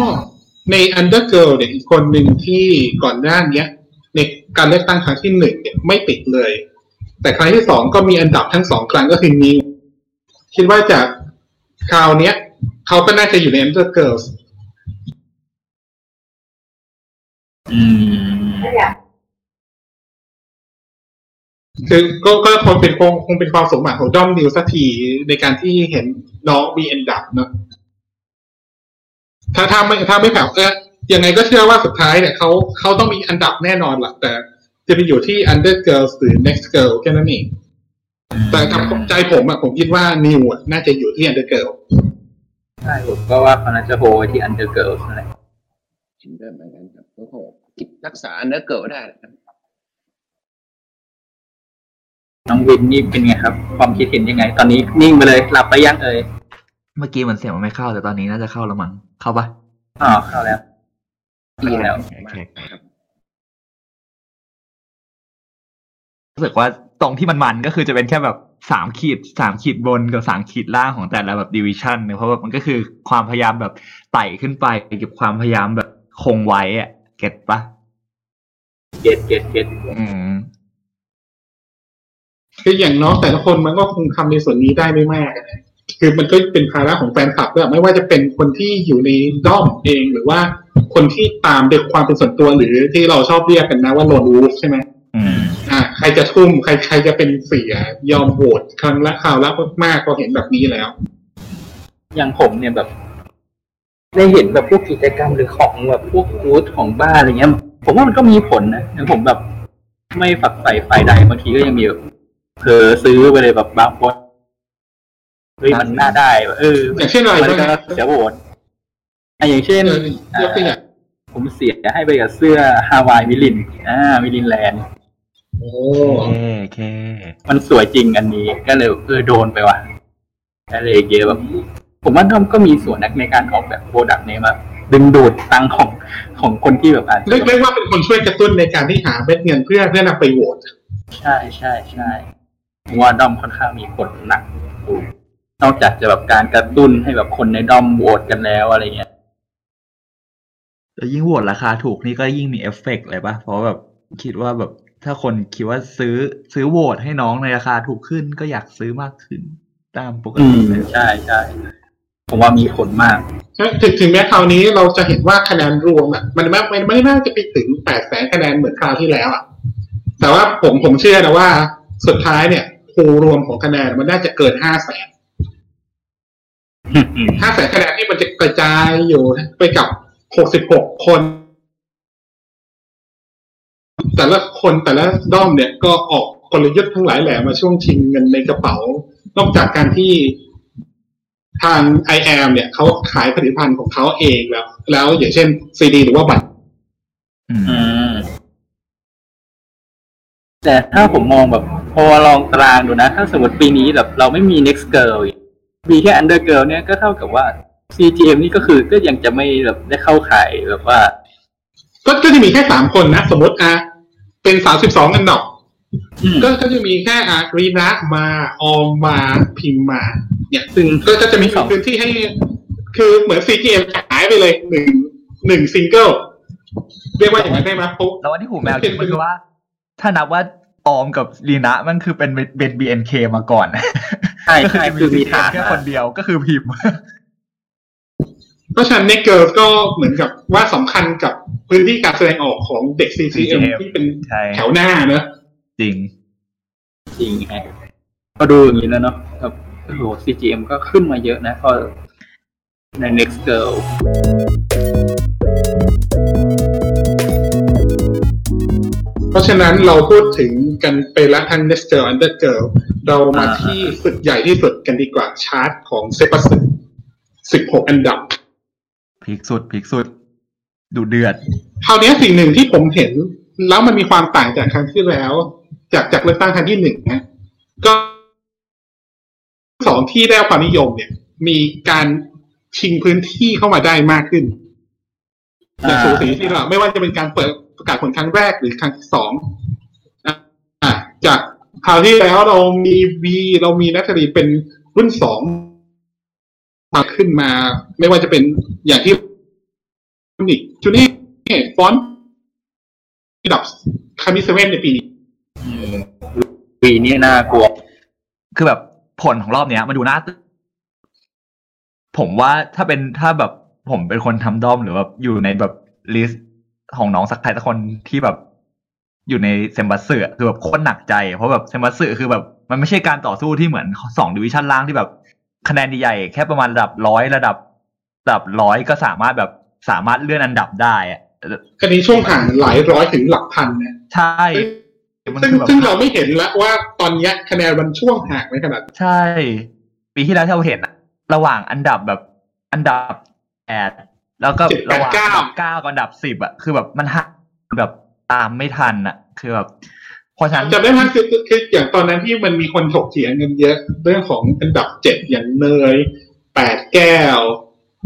ใน under girl เนี่ยอีกคนหนึ่งที่ก่อนหน้าเนี้ยในการเลือกตั้งครั้งที่หนึ่งเนี่ยไม่ติดเลย แต่ครั้งที่สองก็มีอันดับทั้งสองครั้งก็คือนิวคิดว่าจากคราวเนี้ยเขาก็น่าจะอยู่ใน Under Girls อืมคือก็ก็คงเป็นคงคงเป็นความสมหวังของด้อมนิวสักทีในการที่เห็นน้องมีอันดับเนอะ ถ้าถ้าไม่ถ้าไม่แบบเออยังไงก็เชื่อว่าสุดท้ายเนี่ยเขาเขาต้องมีอันดับแน่นอนแหละแต่จะไปอยู่ที่ Under Girls หรือ Next Girl แค่นั้นเองแต่ทำใจผมอะผมคิดว่านิวอะน่าจะอยู่ที่ Under Girl ใช่ผมก็ว่าเขาน่าจะโฮไว้ที่ Under Girls นั่นแหละเห็นด้วยเหมือนกันครับก็คงกิจรักษา Undergirlได้นะครับน้องวินนี่เป็นไงครับ ความคิดเห็นยังไง ตอนนี้นิ่งไปเลยหลับไปยังเอ่ยเมื่อกี้มันเสียงมันไม่เข้าแต่ตอนนี้น่าจะเข้าแล้วมั้ง เข้าปะอ๋อเข้าแล้วดีแล้วโอเคครับรู้สึกว่าตรงที่มันมันก็คือจะเป็นแค่แบบสามขีดสามขีดบนกับสามขีดล่างของแต่ละแบบ division เนี่ยเพราะว่ามันก็คือความพยายามแบบไต่ขึ้นไปกับความพยายามแบบคงไว้อะ get ปะ get get getอืมคืออย่างน้องแต่ละคนมันก็คงทำในส่วนนี้ได้ไม่มากอะนะ คือมันก็เป็นภาระของแฟนคลับด้วยไม่ว่าจะเป็นคนที่อยู่ในด้อมเองหรือว่าคนที่ตามด้วยความเป็นส่วนตัวหรือที่เราชอบเรียกกันนะว่า lone wolf ใช่ไหมอืมอ่า ใครจะทุ่มใครใครจะเป็นเสียยอมโหวตครั้งละข่าวละมากๆก็เห็นแบบนี้แล้ว อย่างผมเนี่ยแบบ ได้เห็นแบบพวกกิจกรรมหรือของแบบพวกฟูดของบ้านอะไรเงี้ย ผมว่ามันก็มีผลนะอย่างผมแบบ ไม่ฝักใฝ่ฝ่ายใดบางทีก็ยังมีแบบเผลอซื้อไปเลยแบบบางคน เฮ้ยมันน่าได้ว่ะเอออย่างเช่นอะไรมันบ้างก็นะเสียโหวตอะอย่างเช่นเออยกตัวอย่างผมเสียให้ไปกับเสื้อฮาวายมิลินอ่ามิลินแลนด์โอ้โอเคโอเคมันสวยจริงอันนี้ก็เลยเออโดนไปว่ะก็เลยเยอะแบบ ผมว่าด้อมก็มีส่วนนะในการออกแบบ product นี้มาดึงดูดตังค์ของของคนที่แบบอาจจะเรียกเรียกว่าเป็นคนช่วยกระตุ้นในการที่หาเม็ดเงินเพื่อเพื่อนำไปโหวตใช่ใช่ใช่ผมว่าด้อมค่อนข้างมีผลหนักอยู่ นอกจากจะแบบการกระตุ้นให้แบบคนในด้อมโหวตกันแล้วอะไรเงี้ยแล้วยิ่งโหวตราคาถูกนี่ก็ยิ่งมีเอฟเฟกต์เลยปะเพราะแบบคิดว่าแบบถ้าคนคิดว่าซื้อซื้อโหวตให้น้องในราคาถูกขึ้นก็อยากซื้อมากขึ้น ตามปกอืติมเลยใช่ใช่ผมว่ามีผลมากถึงถึงแม้คราวนี้เราจะเห็นว่าคะแนนรวมอะมันไม่มันไม่น่าจะไปถึงแปดแสนคะแนนเหมือนคราวที่แล้วอะแต่ว่าผมผมเชื่อนะว่า สุดท้ายเนี่ยคูรวมของคะแนนมันน่าจะเกินห้าแสน ห้าแสนคะแนนที่มันจะกระจายอยู่ไปกับหกสิบหกคน แต่ละคนแต่ละด้อมเนี่ยก็ออกกลยุทธ์ทั้งหลายแหล่มาช่วงชิงเงินในกระเป๋า นอกจากการที่ทาง i อ m เนี่ยเขาขายผลิตภัณฑ์ของเขาเองแล้ว แล้วอย่างเช่นซีดีหรือว่าบัตรอืมอืมแต่ถ้าผมมองแบบพอลองตารางดูนะ ถ้าสมมติปีนี้แบบเราไม่มี next girl อีก มีแค่ under girl เนี่ยก็เท่ากับว่า CGM นี่ก็คือก็ยังจะไม่แบบได้เข้าขายแบบว่า ก็ก็จะมีแค่สามคนนะ สมมติอะเป็นสามสิบสองอันดับอืมก็ก็จะมีแค่อารีนะมาออมมาพิมพ์มา เนี่ย ซึ่งก็ก็จะมีพื้นที่ให้ คือเหมือน CGM ขายไปเลยหนึ่งหนึ่งซิงเกิลเรียกว่าอย่างนั้นได้ไหมปุ๊บแล้ววันที่หูแมวคิดก็คือว่า ถ้านับว่าออมกับลีนะมันคือเป็นเป็นบีเอ็นเคมาก่อนใช่ก็ใช่คือมีฐานแค่คนเดียวก็คือพิมพ์ เพราะฉะนั้นเนเกิร์ก็เหมือนกับว่าสำคัญกับพื้นที่การแสดงออกของเด็ก CGM ที่เป็นใช่แถวหน้าเนอะจริง จริงแฮะก็ดูอย่างนี้แล้วเนาะแบบโอ้โห CGM ก็ขึ้นมาเยอะนะพอใน next girl เพราะฉะนั้นเราพูดถึงกันไปละทั้ง Next Girl Under Girl เรามาอ่าที่สุดใหญ่ที่สุดกันดีกว่าชาร์ตของเซปัสึสิบหกอันดับพีคสุดพีคสุด ดูเดือดคราวนี้สิ่งหนึ่งที่ผมเห็น แล้วมันมีความต่างจากครั้งที่แล้ว จากจากเลือกตั้งครั้งที่หนึ่งนะก็สองที่ได้รับความนิยมเนี่ย มีการชิงพื้นที่เข้ามาได้มากขึ้นอย่างสูสีที่เราไม่ว่าจะเป็นการเปิด ประกาศผลครั้งแรกหรือครั้งที่สองจากคราวที่แล้วเรามีวีเรามีนักเรียเป็นรุ่นสองมาขึ้นมา ไม่ว่าจะเป็นอย่างที่นี่จูนี่ฟอนต์ดับคามิเซเว่นในปีนี้ปีนี้น่ากลัว คือแบบผลของรอบเนี้ยมันดูน่าผมว่าถ้าเป็นถ้าแบบผมเป็นคนทำด้อมหรือแบบอยู่ในแบบลิสต์ ของน้องสักใครสักคนที่แบบอยู่ในเซมบัสเสือคือแบบโคตรหนักใจ เพราะแบบเซมบัสเสือคือแบบมันไม่ใช่การต่อสู้ที่เหมือนสองดิวิชั่นล่างที่แบบคะแนนใหญ่ๆแค่ประมาณระดับร้อยระดับระดับร้อยก็สามารถแบบสามารถเลื่อนอันดับได้อะอันนี้ช่วงห่างหลายร้อยถึงหลักพันนะใช่มันซึ่งคือแบบซึ่งเราไม่เห็นแล้วว่าตอนเนี้ยคะแนนมันช่วงห่างไม่ขนาดนั้นใช่ ปีที่แล้วที่เราเห็นอะระหว่างอันดับแบบอันดับแปด แล้วก็ระหว่างอันดับเก้ากับอันดับสิบอะคือแบบมันห่างแบบตามไม่ทันอะคือแบบเพราะฉะนั้นจำได้ไหมคือคือคืออย่างตอนนั้นที่มันมีคนถกเถียงกันเยอะ เรื่องของอันดับเจ็ดอย่างเนยแปดแก้ว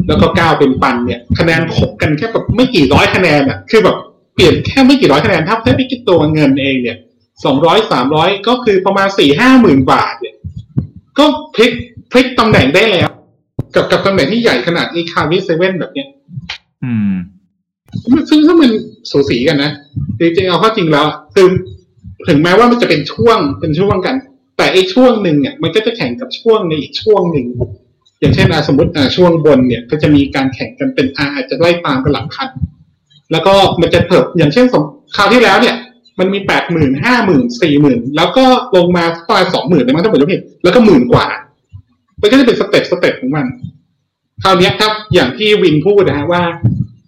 แล้วก็เก้าเป็นปันเนี่ย คะแนนถกกันแค่แบบไม่กี่ร้อยคะแนนอะคือแบบเปลี่ยนแค่ไม่กี่ร้อยคะแนนถ้าแค่ไม่คิดตัวเงินเองเนี่ยสองร้อยสามร้อยก็คือประมาณสี่ห้าหมื่นบาทเนี่ย ก็พลิกพลิกตำแหน่งได้แล้ว กับกับตำแหน่งที่ใหญ่ขนาดนี้คาวิเซเว่นแบบเนี้ย อืมซึ่งถ้ามันสูสีกันนะจริงๆเอาเข้าจริงแล้วอะคือถึงแม้ว่ามันจะเป็นช่วงเป็นช่วงกัน แต่ไอ้ช่วงหนึ่งเนี่ยมันก็จะแข่งกับช่วงในอีกช่วงหนึ่งอย่างเช่นอะสมมติอะช่วงบนเนี่ย ก็จะมีการแข่งกันเป็นอาอาจจะไล่ตามกันหลังคัน แล้วก็มันจะเถิบอย่างเช่นสมคราวที่แล้วเนี่ย มันมีแปดหมื่นห้าหมื่นสี่หมื่นแล้วก็ลงมาประมาณสองหมื่นเลยมั้งถ้าผมจำไม่ผิดแล้วก็หมื่นกว่า มันก็จะเป็น step step ของมันคราวนี้ยครับอย่างที่วินพูดนะฮะว่า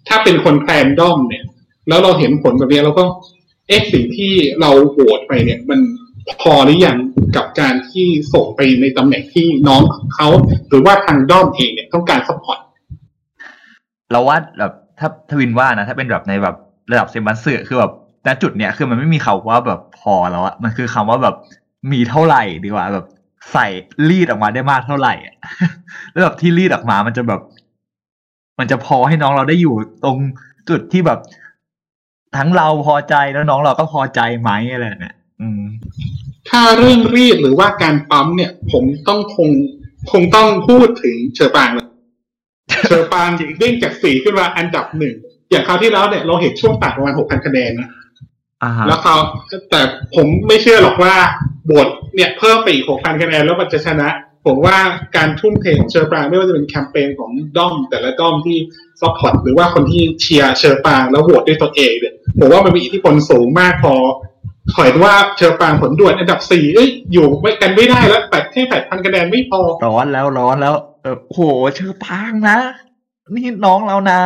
ถ้าเป็นคน plan ด้อมเนี่ย แล้วเราเห็นผลแบบนี้เราก็เอ๊ะสิ่งที่เราโหวตไปเนี่ย มันพอหรือยังกับการที่ส่งไปในตำแหน่งที่น้องเขาหรือว่าทางด้อมเองเนี่ยต้องการ support เราว่าแบบถ้าทวินว่านะถ้าเป็นแบบในแบบระดับเซ็มบัตสึคือแบบณจุดเนี้ยคือมันไม่มีคำว่าแบบพอแล้วอะมันคือคำว่าแบบมีเท่าไหร่ดีกว่าแบบ ใส่รีดออกมาได้มากเท่าไหร่แล้วแบบที่รีดออกมามันจะแบบ มันจะพอให้น้องเราได้อยู่ตรงจุดที่แบบ ทั้งเราพอใจแล้วน้องเราก็พอใจไหมอะไรเนี่ยอืม ถ้าเรื่องรีดหรือว่าการปั๊มเนี่ย ผมต้องคงคงต้องพูดถึงเชอปางเลยเชอปางเด้งจากสี่ขึ้นมาอันดับหนึ่งอย่างคราวที่แล้วเนี่ยเราเห็นช่วงต่างประมาณหกพันคะแนนนะ แล้วเขาแต่ผมไม่เชื่อหรอกว่าบทเนี่ยเพิ่มไปอีกหกพันคะแนนแล้วมันจะชนะ ผมว่าการทุ่มเทของเชอร์ปรางไม่ว่าจะเป็นแคมเปญของด้อม แต่ละด้อมที่ support หรือว่าคนที่เชียร์เชอร์ปรางแล้วโหวตด้วยตัวเองเนี่ยผมว่ามันมีอิทธิพลสูงมากพอถอยว่าเชอร์ปรางผลด่วนอันดับสี่เอ้ยอยู่ไม่กันไม่ได้แล้วแต่แค่แปดพันคะแนนไม่พอร้อนแล้วร้อนแล้วเออโหเชอร์ปรางนะ นี่น้องเรานะ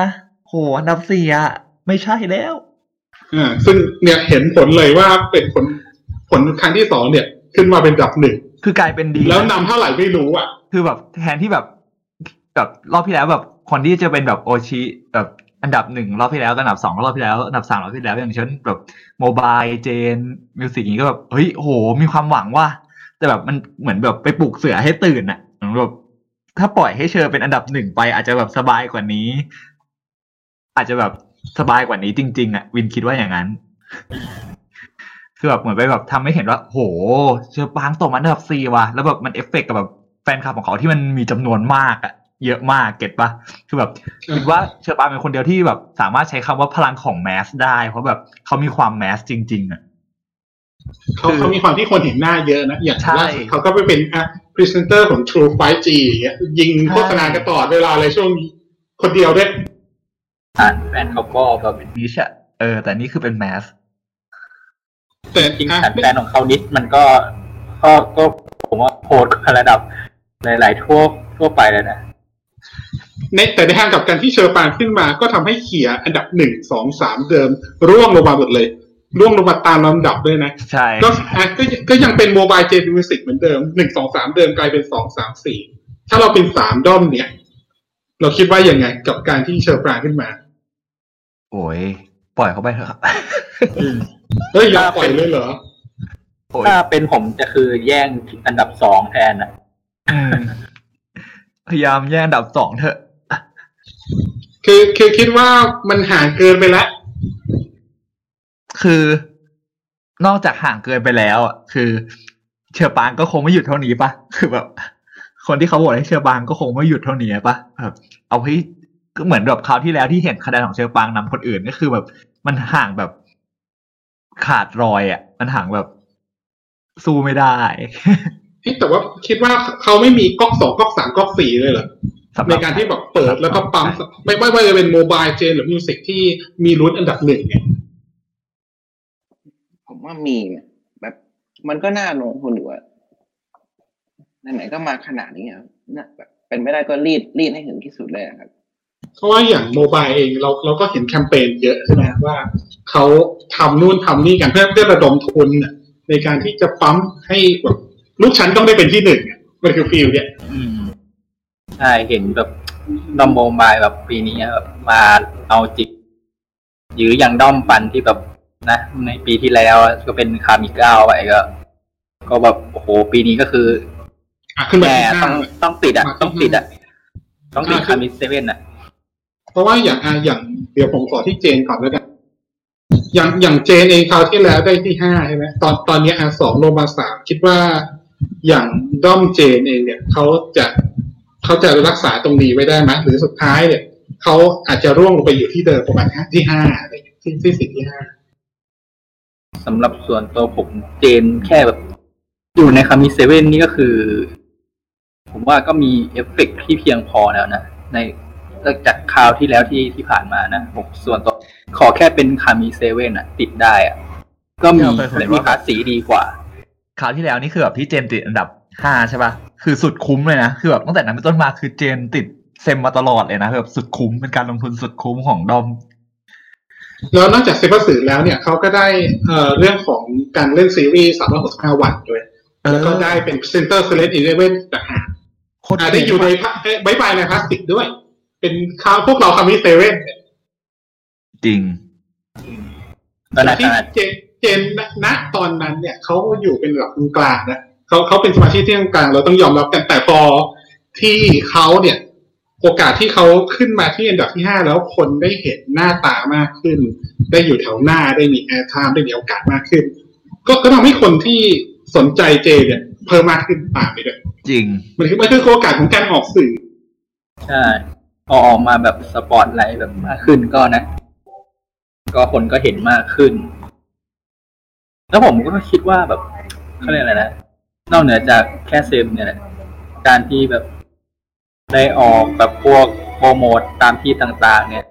โหอันดับสี่อะไม่ใช่แล้ว อ่าซึ่งเนี่ยเห็นผลเลยว่าเป็นผลผลครั้งที่สองเนี่ย ขึ้นมาเป็นอันดับหนึ่งคือกลายเป็นดี แล้วนำเท่าไหร่ไม่รู้อะ คือแบบแทนที่แบบแบบรอบที่แล้วแบบคนที่จะเป็นแบบโอชิแบบอันดับหนึ่งรอบที่แล้วกับอันดับสองรอบที่แล้วอันดับสามรอบที่แล้วอย่างเช่นแบบโมบายเจนมิวสิกนี้ก็แบบเฮ้ยโหมีความหวังว่าแต่แบบมันเหมือนแบบไปปลุกเสือให้ตื่นอะเหมือนแบบถ้าปล่อยให้เชอร์ปรางเป็นอันดับหนึ่งไปอาจจะแบบสบายกว่านี้ อาจจะแบบ สบายกว่านี้จริงๆอะวินคิดว่าอย่างนั้นคือแบบเหมือนไปแบบทำให้เห็นว่า โหเชอร์ปรางตกมาอันดับสี่ว่ะแล้วแบบมันเอฟเฟกต์กับแบบแฟนคลับของเขาที่มันมีจำนวนมากอะเยอะมาก get ปะคือแบบคิดว่าเชอร์ปรางเป็นคนเดียวที่แบบ สามารถใช้คำว่าพลังของ mass ได้ เพราะแบบเขามีความ mass จริง ๆอะเขาเขามีความที่คนเห็นหน้าเยอะนะ อย่างใช่ล่าสุดเขาก็ไปเป็นอะพรีเซนเตอร์ของ True 5G อย่างเงี้ยยิงโฆษณากันตลอดเวลาเลยช่วงนี้คนเดียวด้วย อ่านแฟนเขาก็แบบ niche อะเออ แต่นี่คือเป็น massแต่จริงอะๆฐานแฟนของเขานิดมันก็ก็ก็ผมว่าโหดกว่าระดับหลายๆทั่วทั่วไปเลยนะ ในแต่ในทางกลับกันที่เชอร์ปรางขึ้นมาก็ทำให้เขียอันดับหนึ่งสองสามเดิม ร่วงลงมาหมดเลย ร่วงลงมาตามลำดับด้วยนะ ใช่ ก็อะก็ก็ยังเป็นโมบายเจนมิวสิกเหมือนเดิมหนึ่งสองสามเดิมกลายเป็นสองสามสี่ถ้าเราเป็นสามด้อมเนี่ย เราคิดว่ายังไงกับการที่เชอร์ปรางขึ้นมา โอ้ยปล่อยเขาไปเถอะครับเฮ้ยอยากปล่อยเลยเหรอโอ้ยถ้าเป็นผมจะคือแย่งอันดับสองแทนนะอืมพยายามแย่งอันดับสองเถอะ คือคือคิดว่ามันห่างเกินไปแล้วคือนอกจากห่างเกินไปแล้วอะคือ เชอร์ปรางก็คงไม่หยุดเท่านี้ปะคือแบบ คนที่เขาโหวตให้เชอร์ปรางก็คงไม่หยุดเท่านี้ปะแบบเอาให้ ก็เหมือนแบบคราวที่แล้วที่เห็นคะแนนของเชอร์ปรางนำคนอื่นก็คือแบบ มันห่างแบบขาดลอยอะ มันห่างแบบสู้ไม่ได้เอ๊ะแต่ว่าคิดว่าเขาไม่มีก๊อกสองก๊อกสามก๊อกสี่เลยเหรอสำหในการที่แบบเปิดแล้วก็ปั๊มไม่ไม่ว่าจะเป็นโมบายเจนหรือมิวสิกที่มีรุ่นอันดับหนึ่งเนี่ยผมว่ามีนะแบบมันก็น่าลงทุนอยู่อะไหนๆก็มาขนาดนี้ครับน่าแบบเป็นไม่ได้ก็รีดรีดให้ถึงที่สุดเลยอะครับ เพราะว่าอย่างโมบายเองเราเราก็เห็นแคมเปญเยอะใช่ไหมว่าเขาทำนู่นทำนี่กันเพื่อเพื่อระดมทุนน่ะในการที่จะปั๊มให้แบบลูกฉันต้องได้เป็นที่หนึ่งอะมันคือ feel เนี่ยอืมใช่เห็นแบบดอมโมบายแบบปีนี้แบบมาเอาจิกยื้ออย่างด้อมปันที่แบบนะ ในปีที่แล้วก็เป็นคามิก้าไปก็ ก็แบบโอ้โหปีนี้ก็คืออะขึ้นมาแย่ที่ห้าต้องต้องติดอะมาที่ต้องติดอะ ต้องติดอ่าคามิเซเว่นอะ เพราะว่าอย่างอย่างเดี๋ยวผมขอที่เจนก่อนแล้วกันอย่างอย่างเจนเองคราวที่แล้วได้ที่ห้าใช่ไหมตอนตอนนี้อะสองลงมาสามคิดว่าอย่างด้อมเจนเองเนี่ยเขาจะเขาจะรักษาตรงนี้ไว้ได้ไหมหรือสุดท้ายเนี่ยเขาอาจจะร่วงลงไปอยู่ที่เดิมประมาณที่ห้าที่ที่สี่ที่ห้าสำหรับส่วนตัวผมเจนแค่แบบ อยู่ใน Kami Seven นี่ก็คือ ผมว่าก็มีเอฟเฟกต์ที่เพียงพอแล้วนะใน จากคราวที่แล้วที่ที่ผ่านมานะผมส่วนตัวขอแค่เป็น Kami Seven อะ ติดได้อะ ก็มีเราเคยคุยแต่ว่ามีภาษีดีกว่าคราวที่แล้วนี่คือแบบที่เจนติดอันดับห้าใช่ป่ะคือสุดคุ้มเลยนะคือแบบตั้งแต่นั้นเป็นต้นมาคือเจนติดเซมมาตลอดเลยนะคือแบบสุดคุ้มเป็นการลงทุนสุดคุ้มของดอมแล้วนอกจากเซฟสื่อแล้วเนี่ยเขาก็ได้เอ่อเรื่องของการเล่นซีรีส์365วันด้วย แล้วก็ได้เป็นเซนเตอร์เซเลนอีเลเว่นต่างหากโคตรอ่าได้อยู่ในพะเอ้ยบายบายในพลาสติกด้วย เป็นคาวพวกเราคามิเซเว่นจริงตอนนั้นที่เจนเจนณตอนนั้นเนี่ยเขาอยู่เป็นแบบกลางๆนะเขาเขาเป็นสมาชิกที่กลางๆเราต้องยอมรับกันแต่พอที่เขาเนี่ย โอกาสที่เขาขึ้นมาที่อันดับที่ห้าแล้วคนได้เห็นหน้าตามากขึ้น ได้อยู่แถวหน้าได้มีแอร์ไทม์ได้มีโอกาสมากขึ้น ก็ก็ทำให้คนที่สนใจเจเนี่ยเพิ่มมากขึ้นตามไปด้วยจริง มันคือมันคือโอกาสของการออกสื่อใช่ พอออกมาแบบสปอตไลท์แบบมากขึ้นก็นะ ก็คนก็เห็นมากขึ้น แล้วผมก็คิดว่าแบบเขาเรียกอะไรนะนอกเหนือจากแค่เซมเนี่ยแหละการที่แบบได้ออกแบบพวกโปรโมทตามที่ต่างๆ เนี่ย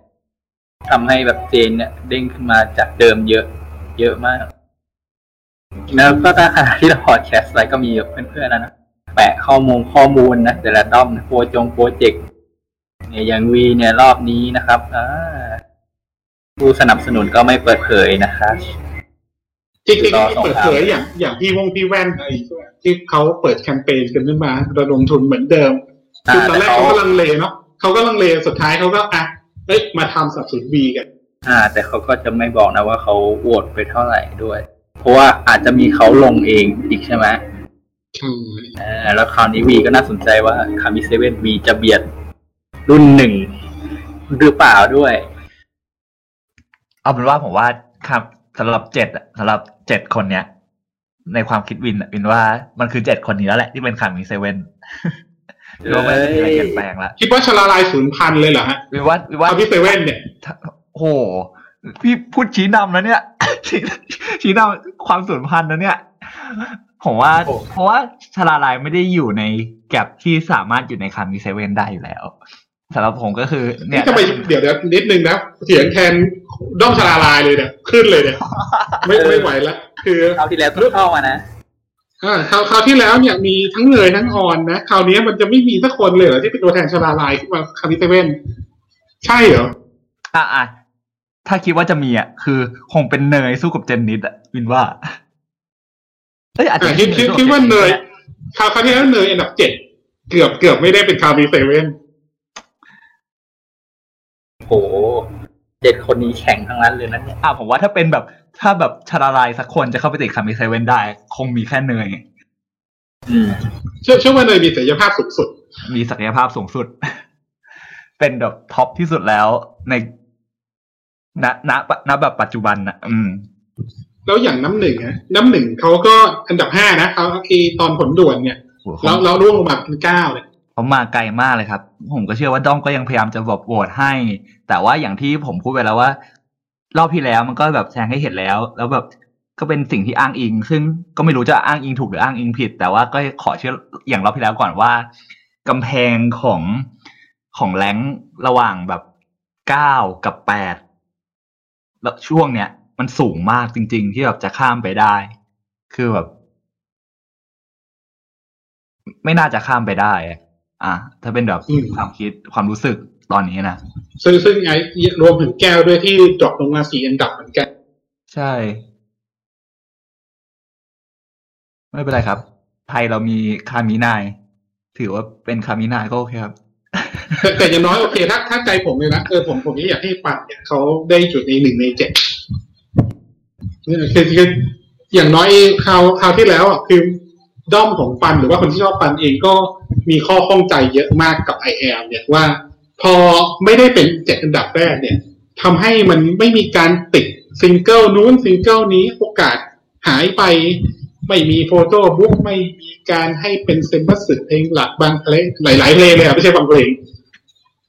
ทำให้แบบเจนเนี่ยเด้งขึ้นมาจากเดิมเยอะ เยอะมาก แล้วก็ถ้าขณะที่เราพอดแคสต์อะไรก็มีเพื่อนๆนะนะแปะข้อมูลข้อมูลนะแต่ละด้อมโปรจงโปรเจกต์ เนี่ยอย่างวีเนี่ยรอบนี้นะครับอ่าผู้สนับสนุนก็ไม่เปิดเผยนะครับจริงๆรก็อสองเปิดครั้งเผยอย่างอย่างพี่วงพี่แว่นอะไรที่เขาเปิดแคมเปญกันขึ้นมาระดมทุนเหมือนเดิมอ่าคือตอนแรกแต่เขาก็ลังเลเนาะเขาก็ลังเลสุดท้ายเขาก็อะเอ้ยมาทำสับสนบีกัน อ่า แต่เขาก็จะไม่บอกนะว่าเขาโหวตไปเท่าไหร่ด้วย เพราะว่าอาจจะมีเขาลงเองอีกใช่ไหมอ่าแล้วคราวนี้วีก็น่าสนใจว่าคามิเซเว่นวีจะเบียด รุ่นหนึ่งหรือเปล่าด้วย เอาเป็นว่าผมว่าครับสำหรับเจ็ดอะสำหรับเจ็ดคนเนี้ย ในความคิดวินอะวินว่ามันคือเจ็ดคนนี้แล้วแหละที่เป็นคามิเซเว่นเราไม่ได้มีอะไรเปลี่ยนแปลงละคิดว่าชลาลายศูนย์พันเลยเหรอฮะวินว่าวินว่าคามิเซเว่นเนี่ยโอ้โห พี่พูดชี้นำแล้วเนี่ยชี้ชี้นำความสูญพันธุ์นะเนี่ย ผมว่าโอ้เพราะว่าชลาลายไม่ได้อยู่ในแกลบที่สามารถอยู่ในคามิเซเว่นได้อยู่แล้ว สำหรับผมก็คือเนี่นี่ยทำไมเดี๋ยวเดี๋ยวนิดนึงนะเถียงแทนด้อมชลาลายเลยเนี่ยขึ้นเลยเนี่ยไม่ไม่ไหวละคือคราวที่แล้วก็เข้ามานะอ่าคราวคราวที่แล้วเนี่ยมีทั้งเนยทั้งออนนะคราวนี้มันจะไม่มีสักคนเลยเหรอที่เป็นตัวแทนชลาลายขึ้นมาคามิเซเว่นใช่เหรออะอะถ้าคิดว่าจะมีอะคือ คงเป็นเนยสู้กับเจนนิดอะวินว่าเอ้ยอาจจะอ่าคิดคิดสู้กับคิดว่าจเนยดะคราวคราวที่แล้วเนยอันดับเจ็ดเกือบเกือบไม่ได้เป็นคามิเซเว่น โหเจ็ดคนนี้แข่งทั้งนั้นเลยนะเนี่ยอะผมว่าถ้าเป็นแบบ ถ้าแบบชลาลายสักคนจะเข้าไปติดคามิเซเว่นได้ คงมีแค่เนยอืมเชื่อเชื่อว่าเนยมีศักยภาพสูงสุด มีศักยภาพสูงสุด เป็นแบบท็อปที่สุดแล้วในณณณแบบปัจจุบันนะอืม แล้วอย่างน้ำหนึ่งอะน้ำหนึ่งเขาก็อันดับห้านะเขาที่ตอนผลด่วนเนี่ยโอ้โหแล้วแล้วร่วงลงมาเป็นเก้าเลย เขามาไกลมากเลยครับ ผมก็เชื่อว่าด้อมก็ยังพยายามจะแบบโหวตให้ แต่ว่าอย่างที่ผมพูดไปแล้วว่ารอบที่แล้วมันก็แบบแสดงให้เห็นแล้ว แล้วแบบก็เป็นสิ่งที่อ้างอิง ซึ่งก็ไม่รู้จะอ้างอิงถูกหรืออ้างอิงผิด แต่ว่าก็ขอเชื่ออย่างรอบที่แล้วก่อนว่ากำแพงของของแรงระหว่างแบบเก้ากับแปดแล้วช่วงเนี้ยมันสูงมากจริง ๆ ที่แบบจะข้ามไปได้ คือแบบ ไม่น่าจะข้ามไปได้ อะอะถ้าเป็นแบบอืมความคิดความรู้สึกตอนนี้นะซึ่งซึ่งไอ้รวมถึงแก้วด้วยที่drop ลงมาสี่อันดับเหมือนกัน ใช่ ไม่เป็นไรครับ ไทยเรามี Kami Nine ถือว่าเป็น Kami Nine ก็โอเคครับ แต่แต่อย่างน้อยโอเคถ้าถ้าใจผมเลยนะเออผมผมอยากให้ปันเนี่ยเขาได้จุดในหนึ่งในเจ็ดคือคืออย่างน้อยคราวคราวที่แล้วอะคือ ด้อมของปันหรือว่าคนที่ชอบปันเองก็มีข้อข้องใจเยอะมากกับ iAM เนี่ยว่า พอไม่ได้เป็นเจ็ดอันดับแรกเนี่ยทำให้มันไม่มีการติดซิงเกิลนู้นซิงเกิลนี้โอกาสหายไป ไม่มี photobook ไม่มีการให้เป็น Senbatsu เพลงหลักบางเพลงหลาย ๆ เพลงเลยอะไม่ใช่บางเพลง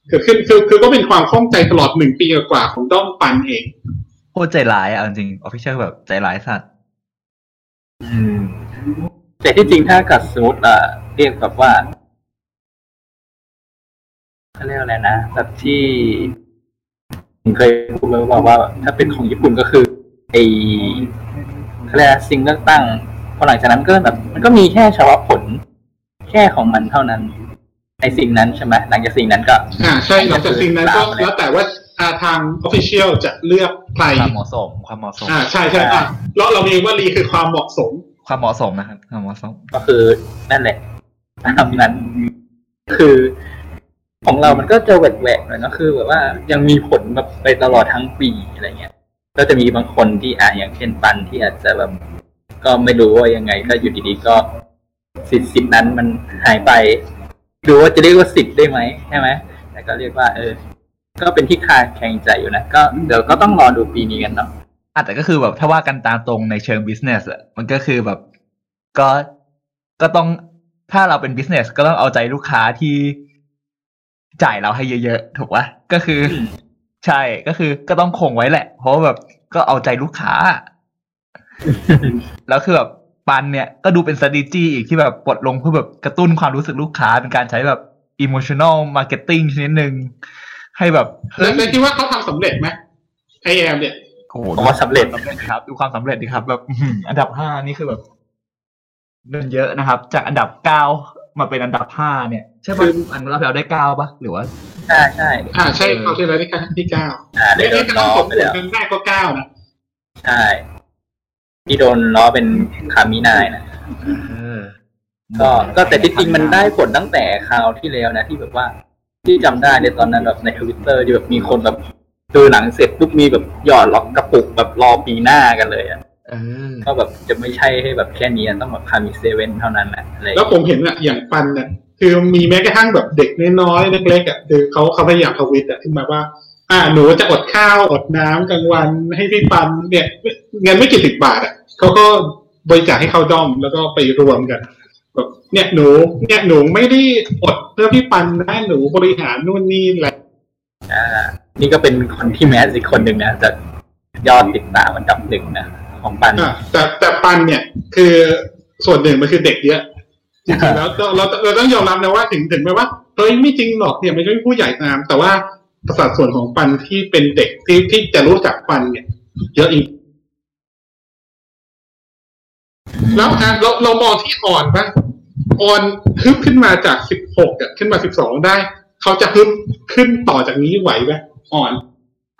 เกิดขึ้นคือคือก็เป็นความข้องใจตลอดหนึ่งปีกว่าของด้อมปันเองโคตรใจร้ายอะจริง official แบบใจร้ายสัตว์อืม แต่ที่จริงถ้ากัดสมมติอะเรียกแบบว่าเขาเรียกอะไรนะแบบที่ผมเคยพูดไว้ว่าว่า ถ้าเป็นของญี่ปุ่นก็คือไอเขาเรียกอะไรสิ่งเลือกตั้งพอหลังจากนั้นก็แบบ มันก็มีแค่เฉพาะผล แค่ของมันเท่านั้นไอสิ่งนั้นใช่ไหมหลังจากสิ่งนั้นก็อ่าใช่หลังจากสิ่งนั้นก็แล้วแต่ว่าอาทางออฟฟิเชียลจะเลือกใครความเหมาะสมความเหมาะสมอ่าใช่ใช่อะเราเรามีว่ารีคือความเหมาะสม ความเหมาะสมนะครับความเหมาะสม ก็คือนั่นแหละตามนั้น คือ ของเรามันก็จะแหวกๆหน่อยก็คือ แบบว่ายังมีผลแบบไปตลอดทั้งปีอะไรเงี้ย ก็จะมีบางคนที่อ่าอย่างเช่นปันที่อาจจะแบบ ก็ไม่รู้ว่ายังไง ก็อยู่ดีๆก็สิทธิ์สิทธิ์นั้นมันหายไปดูว่าจะเรียกว่าสิทธิ์ได้ไหมใช่ไหมแต่ก็เรียกว่า เออ ก็เป็นที่คาแข่งใจอยู่นะก็เดี๋ยวก็ต้องรอดูปีนี้กันเนาะอะ แต่ก็คือแบบถ้าว่ากันตามตรงในเชิง business อะมันก็คือแบบก็ก็ต้องถ้าเราเป็น business ก็ต้องเอาใจลูกค้าที่จ่ายเราให้เยอะๆ ถูกปะก็คือ ใช่ก็คือก็ต้องคงไว้แหละ เพราะว่าแบบก็เอาใจลูกค้า แล้วคือแบบปันเนี่ยก็ดูเป็น strategy อีกที่แบบปลดลงเพื่อแบบกระตุ้นความรู้สึกลูกค้าเป็นการใช้แบบ emotional marketing ชนิดหนึ่งให้แบบแล้วแล้วคิดว่าเขาทำสำเร็จไหมไอแอมเนี่ย โอ้โหผมว่าสำเร็จสำเร็จครับ ดูความสำเร็จดีครับ แบบอื้อหืออันดับห้านี่คือแบบเงินเยอะนะครับ จากอันดับเก้ามาเป็นอันดับห้าเนี่ย ใช่ป่ะอันเราเราได้เก้าป่ะหรือว่าใช่ใช่อ่าใช่เขาที่แล้วที่ที่เก้าอ่าไม่ได้โดได้นกระล้ทั่องผมไปแล้วเงินแรกก็เก้านะใช่ที่โดนล้อเป็นคามินายนะเออก็ก็แต่ที่จริงมันได้ผลตั้งแต่คราวที่แล้วนะ ที่แบบว่าที่จำได้ในตอนนั้นแบบในทวิตเตอร์ที่แบบมีคนแบบ ดูหนังเสร็จปุ๊บมีแบบหยอดล็อกกระปุกแบบรอปีหน้ากันเลยอะเออก็แบบจะไม่ใช่ให้แบบแค่นี้อะต้องแบบ Kami Seven เท่านั้นแหละอะไรอย่างแล้วเงี้ยผมเห็นอะอย่างปันเนี่ยคือมีแม้กระทั่งแบบเด็กน้อยๆเล็กๆอะคือเขาเขาพยายามทวิตอะขึ้นมาว่า อ่าหนูจะอดข้าวอดน้ำกลางวันให้พี่ปันเนี่ยเงินไม่กี่สิบบาทอะเขาก็บริจาคให้เข้าด้อมแล้วก็ไปรวมกันแบบเนี่ยหนู เนี่ยหนูไม่ได้อดเพื่อพี่ปันนะหนูบริหารนู่นนี่แหละอ่า นี่ก็เป็นคนที่แมสอีกคนหนึ่งนะแต่ยอดติดตามอันดับหนึ่งนะของปันอะแต่แต่ปันเนี่ยคือส่วนหนึ่งมันคือเด็กเยอะจริงๆแล้วเราเราเราต้องยอมรับนะว่าถึงถึงแม้ว่าเฮ้ยไม่จริงหรอกเนี่ยไม่ใช่ผู้ใหญ่ตาม แต่ว่าสัดส่วนของปันที่เป็นเด็กที่ที่จะรู้จักปันเนี่ย เยอะอีก แล้วอะเราเรามองที่อ่อนบ้างอ่อนฮึบขึ้นมาจากสิบหกอะขึ้นมาสิบสองได้ เขาจะฮึบขึ้นต่อจากนี้ไหวไหม อ่อน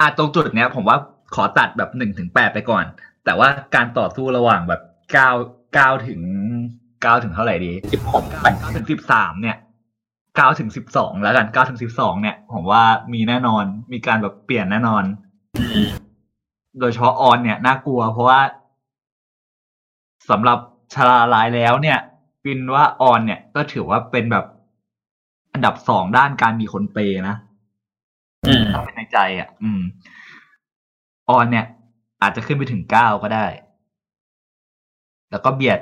อะตรงจุดเนี้ย ผมว่าขอตัดแบบหนึ่งถึงแปดไปก่อน แต่ว่าการต่อสู้ระหว่างแบบเก้าเก้าถึงเก้าถึงเท่าไหร่ดีสิบหกไปเก้าถึงสิบสามเนี่ยเก้าถึงสิบสองแล้วกันเก้าถึงสิบสองเนี่ย ผมว่ามีแน่นอนมีการแบบเปลี่ยนแน่นอน โดยเฉพาะออนเนี่ยน่ากลัว เพราะว่าสำหรับชาลาลายแล้วเนี่ยปินว่าออนเนี่ยก็ถือว่าเป็นแบบอันดับสองด้านการมีคนเปย์นะอืม ถ้าเป็นในใจอะ อืม ออนเนี่ย อาจจะขึ้นไปถึงเก้าก็ได้ แล้วก็เบียด